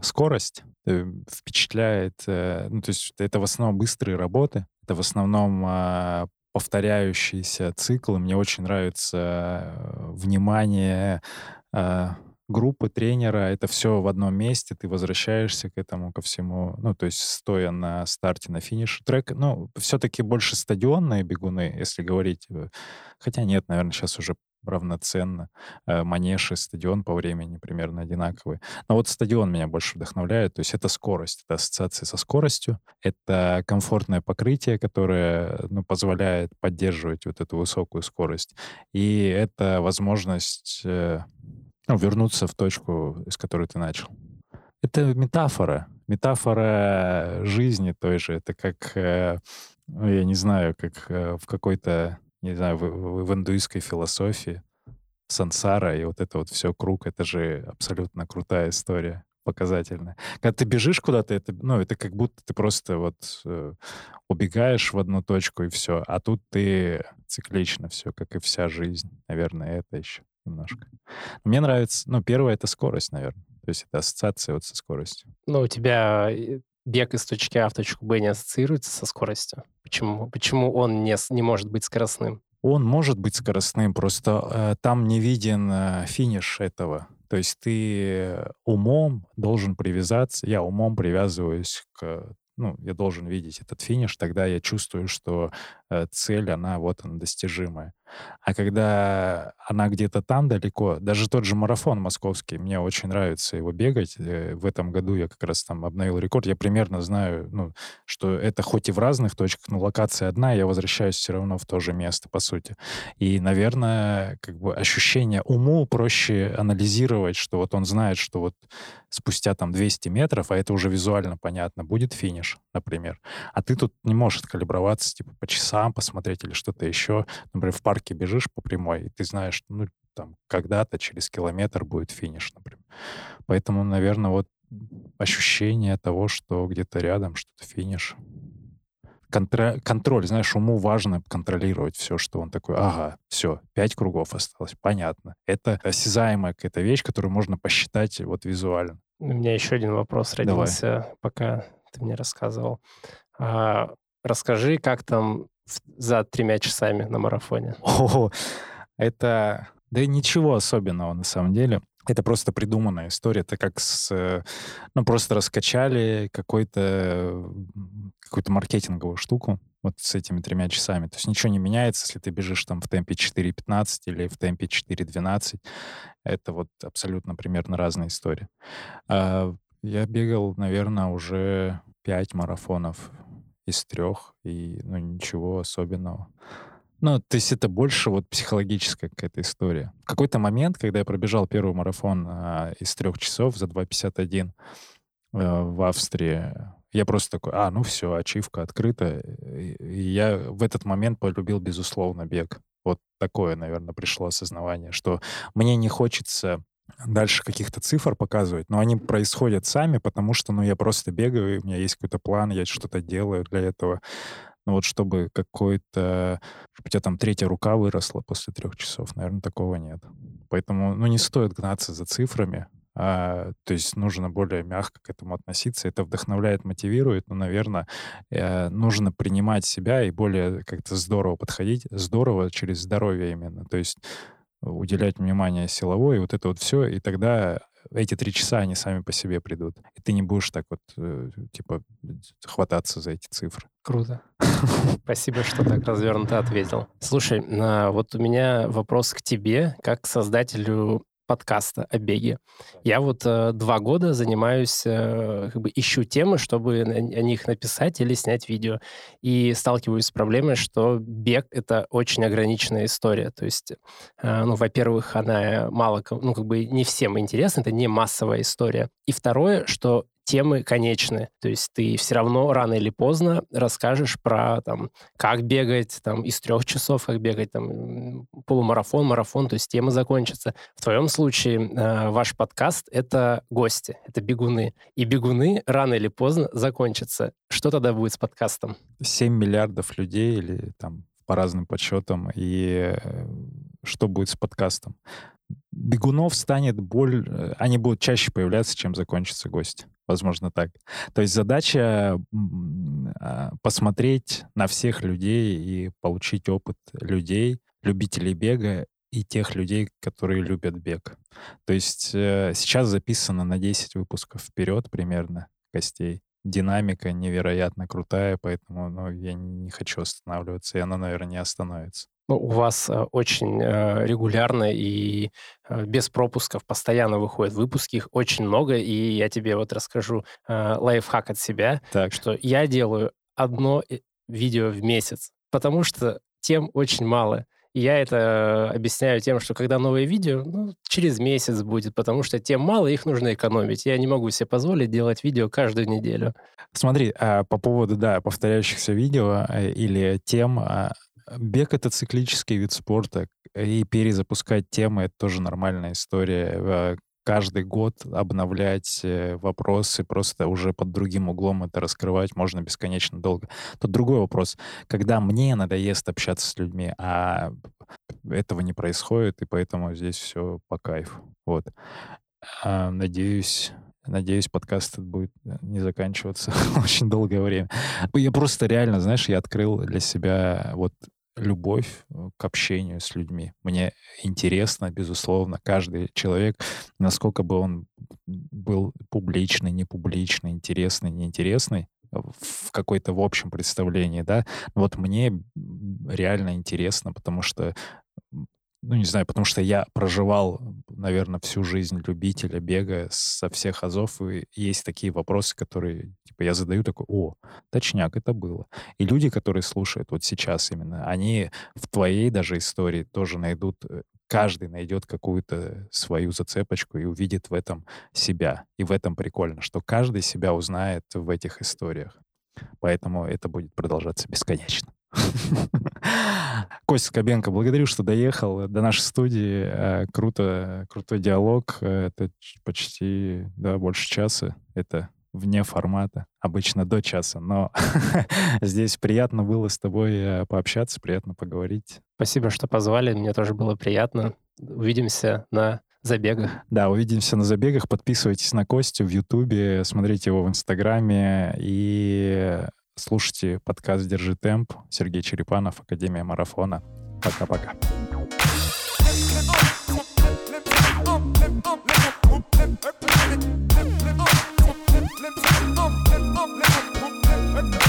скорость э, впечатляет. Э, ну, то есть это в основном быстрые работы, это в основном э, повторяющиеся циклы. Мне очень нравится э, внимание, э, группы, тренера, это все в одном месте, ты возвращаешься к этому, ко всему, ну, то есть стоя на старте, на финише. Трек, ну, все-таки больше стадионные бегуны, если говорить. Э, хотя нет, наверное, сейчас уже равноценно. Э, Манеж и стадион по времени примерно одинаковые. Но вот стадион меня больше вдохновляет. То есть это скорость, это ассоциация со скоростью, это комфортное покрытие, которое ну, позволяет поддерживать вот эту высокую скорость. И это возможность э, ну, вернуться в точку, из которой ты начал. Это метафора. Метафора жизни той же. Это как, э, ну, я не знаю, как э, в какой-то, не знаю, в, в индуистской философии сансара и вот это вот все круг, это же абсолютно крутая история показательная. Когда ты бежишь куда-то, это, ну, это как будто ты просто вот э, убегаешь в одну точку и все, а тут ты циклично все, как и вся жизнь. Наверное, это еще немножко. Мне нравится, ну, первое — это скорость, наверное. То есть это ассоциация вот со скоростью. Ну, у тебя э, бег из точки А в точку Б не ассоциируется со скоростью? Почему, Почему он не, не может быть скоростным? Он может быть скоростным, просто э, там не виден э, финиш этого. То есть ты умом должен привязаться, я умом привязываюсь к ну, я должен видеть этот финиш, тогда я чувствую, что цель, она вот она достижимая. А когда она где-то там далеко, даже тот же марафон московский, мне очень нравится его бегать. Э, в этом году я как раз там обновил рекорд. Я примерно знаю, ну, что это хоть и в разных точках, но локация одна, я возвращаюсь все равно в то же место, по сути. И, наверное, как бы ощущение уму проще анализировать, что вот он знает, что вот спустя там 200 метров, а это уже визуально понятно, будет финиш, например. А ты тут не можешь калиброваться, типа, по часам посмотреть или что-то еще. Например, в парке бежишь по прямой, и ты знаешь, ну, там, когда-то через километр будет финиш, например. Поэтому, наверное, вот ощущение того, что где-то рядом что-то финиш. Контр... Контроль, знаешь, уму важно контролировать все, что он такой, ага, все, пять кругов осталось, понятно. Это осязаемая какая-то вещь, которую можно посчитать вот визуально. У меня еще один вопрос родился, Давай. пока ты мне рассказывал. А, расскажи, как там за тремя часами на марафоне? О, это... Да ничего особенного на самом деле. Это просто придуманная история. Это как с... Ну, просто раскачали какой-то какую-то маркетинговую штуку вот с этими тремя часами. То есть ничего не меняется, если ты бежишь там в темпе 4.15 или в темпе 4.12. Это вот абсолютно примерно разные истории. А, я бегал, наверное, уже пять марафонов из трех, и ну, ничего особенного. Ну, то есть это больше вот психологическая какая-то история. В какой-то момент, когда я пробежал первый марафон а, из трех часов за 2.51 а, в Австрии, я просто такой, а, ну все, ачивка открыта. И я в этот момент полюбил, безусловно, бег. Вот такое, наверное, пришло осознавание, что мне не хочется дальше каких-то цифр показывать, но они происходят сами, потому что, ну, я просто бегаю, у меня есть какой-то план, я что-то делаю для этого. Ну, вот чтобы какой-то... Чтобы у тебя там третья рука выросла после трех часов, наверное, такого нет. Поэтому, ну, не стоит гнаться за цифрами, а, то есть нужно более мягко к этому относиться. Это вдохновляет, мотивирует, но, наверное, э, нужно принимать себя и более как-то здорово подходить. Здорово через здоровье именно. То есть уделять внимание силовой, вот это вот все, и тогда эти три часа, они сами по себе придут. И ты не будешь так вот, э, типа, хвататься за эти цифры. Круто. Спасибо, что так развернуто ответил. Слушай, вот у меня вопрос к тебе, как к создателю подкаста о беге. Я вот э, два года занимаюсь, э, как бы ищу темы, чтобы о них написать или снять видео. И сталкиваюсь с проблемой, что бег — это очень ограниченная история. То есть, э, ну, во-первых, она мало, ну, как бы не всем интересна, это не массовая история. И второе, что темы конечны. То есть ты все равно рано или поздно расскажешь про там, как бегать там, из трех часов, как бегать там, полумарафон, марафон, то есть темы закончатся. В твоем случае э, ваш подкаст — это гости, это бегуны. И бегуны рано или поздно закончатся. Что тогда будет с подкастом? 7 миллиардов людей или там по разным подсчетам. И э, что будет с подкастом? бегунов станет боль, э, они будут чаще появляться, чем закончится гость. Возможно, так. То есть задача а, посмотреть на всех людей и получить опыт людей, любителей бега и тех людей, которые любят бег. То есть э, сейчас записано на 10 выпусков вперед примерно гостей. Динамика невероятно крутая, поэтому ну, я не хочу останавливаться, и она, наверное, не остановится. Ну, у вас э, очень э, регулярно и э, без пропусков постоянно выходят выпуски, их очень много, и я тебе вот расскажу лайфхак от себя, так. что я делаю одно видео в месяц, потому что тем очень мало. И я это объясняю тем, что когда новое видео, ну, через месяц будет, потому что тем мало, их нужно экономить. Я не могу себе позволить делать видео каждую неделю. Смотри, а по поводу, да, повторяющихся видео или тем, а, Бег — это циклический вид спорта, и перезапускать темы — это тоже нормальная история. Э, каждый год обновлять э, вопросы, просто уже под другим углом это раскрывать можно бесконечно долго. Тут другой вопрос. Когда мне надоест общаться с людьми, а этого не происходит, и поэтому здесь все по кайфу. Вот. А, надеюсь, Надеюсь, подкаст будет э, не заканчиваться очень долгое время. Я просто реально, знаешь, я открыл для себя вот любовь э, к общению с людьми. Мне интересно, безусловно, каждый человек, насколько бы он был публичный, непубличный, интересный, неинтересный, в какой-то в общем представлении, да. Вот мне реально интересно, потому что ну, не знаю, потому что я проживал, наверное, всю жизнь любителя бега со всех азов, и есть такие вопросы, которые, типа, я задаю такой, о, точняк, это было. И люди, которые слушают вот сейчас именно, они в твоей даже истории тоже найдут, э, каждый найдет какую-то свою зацепочку и увидит в этом себя. И в этом прикольно, что каждый себя узнает в этих историях. Поэтому это будет продолжаться бесконечно. Костя Скобенко, благодарю, что доехал до нашей студии. Э, круто, крутой диалог. Это почти, да, больше часа. Это вне формата, обычно до часа. Но здесь приятно было с тобой э, пообщаться, приятно поговорить. Спасибо, что позвали. Мне тоже было приятно. Увидимся на забегах. Да, увидимся на забегах. Подписывайтесь на Костю в Ютубе, смотрите его в Инстаграме и Слушайте подкаст «Держи темп». Сергей Черепанов, Академия марафона. Пока-пока. Let's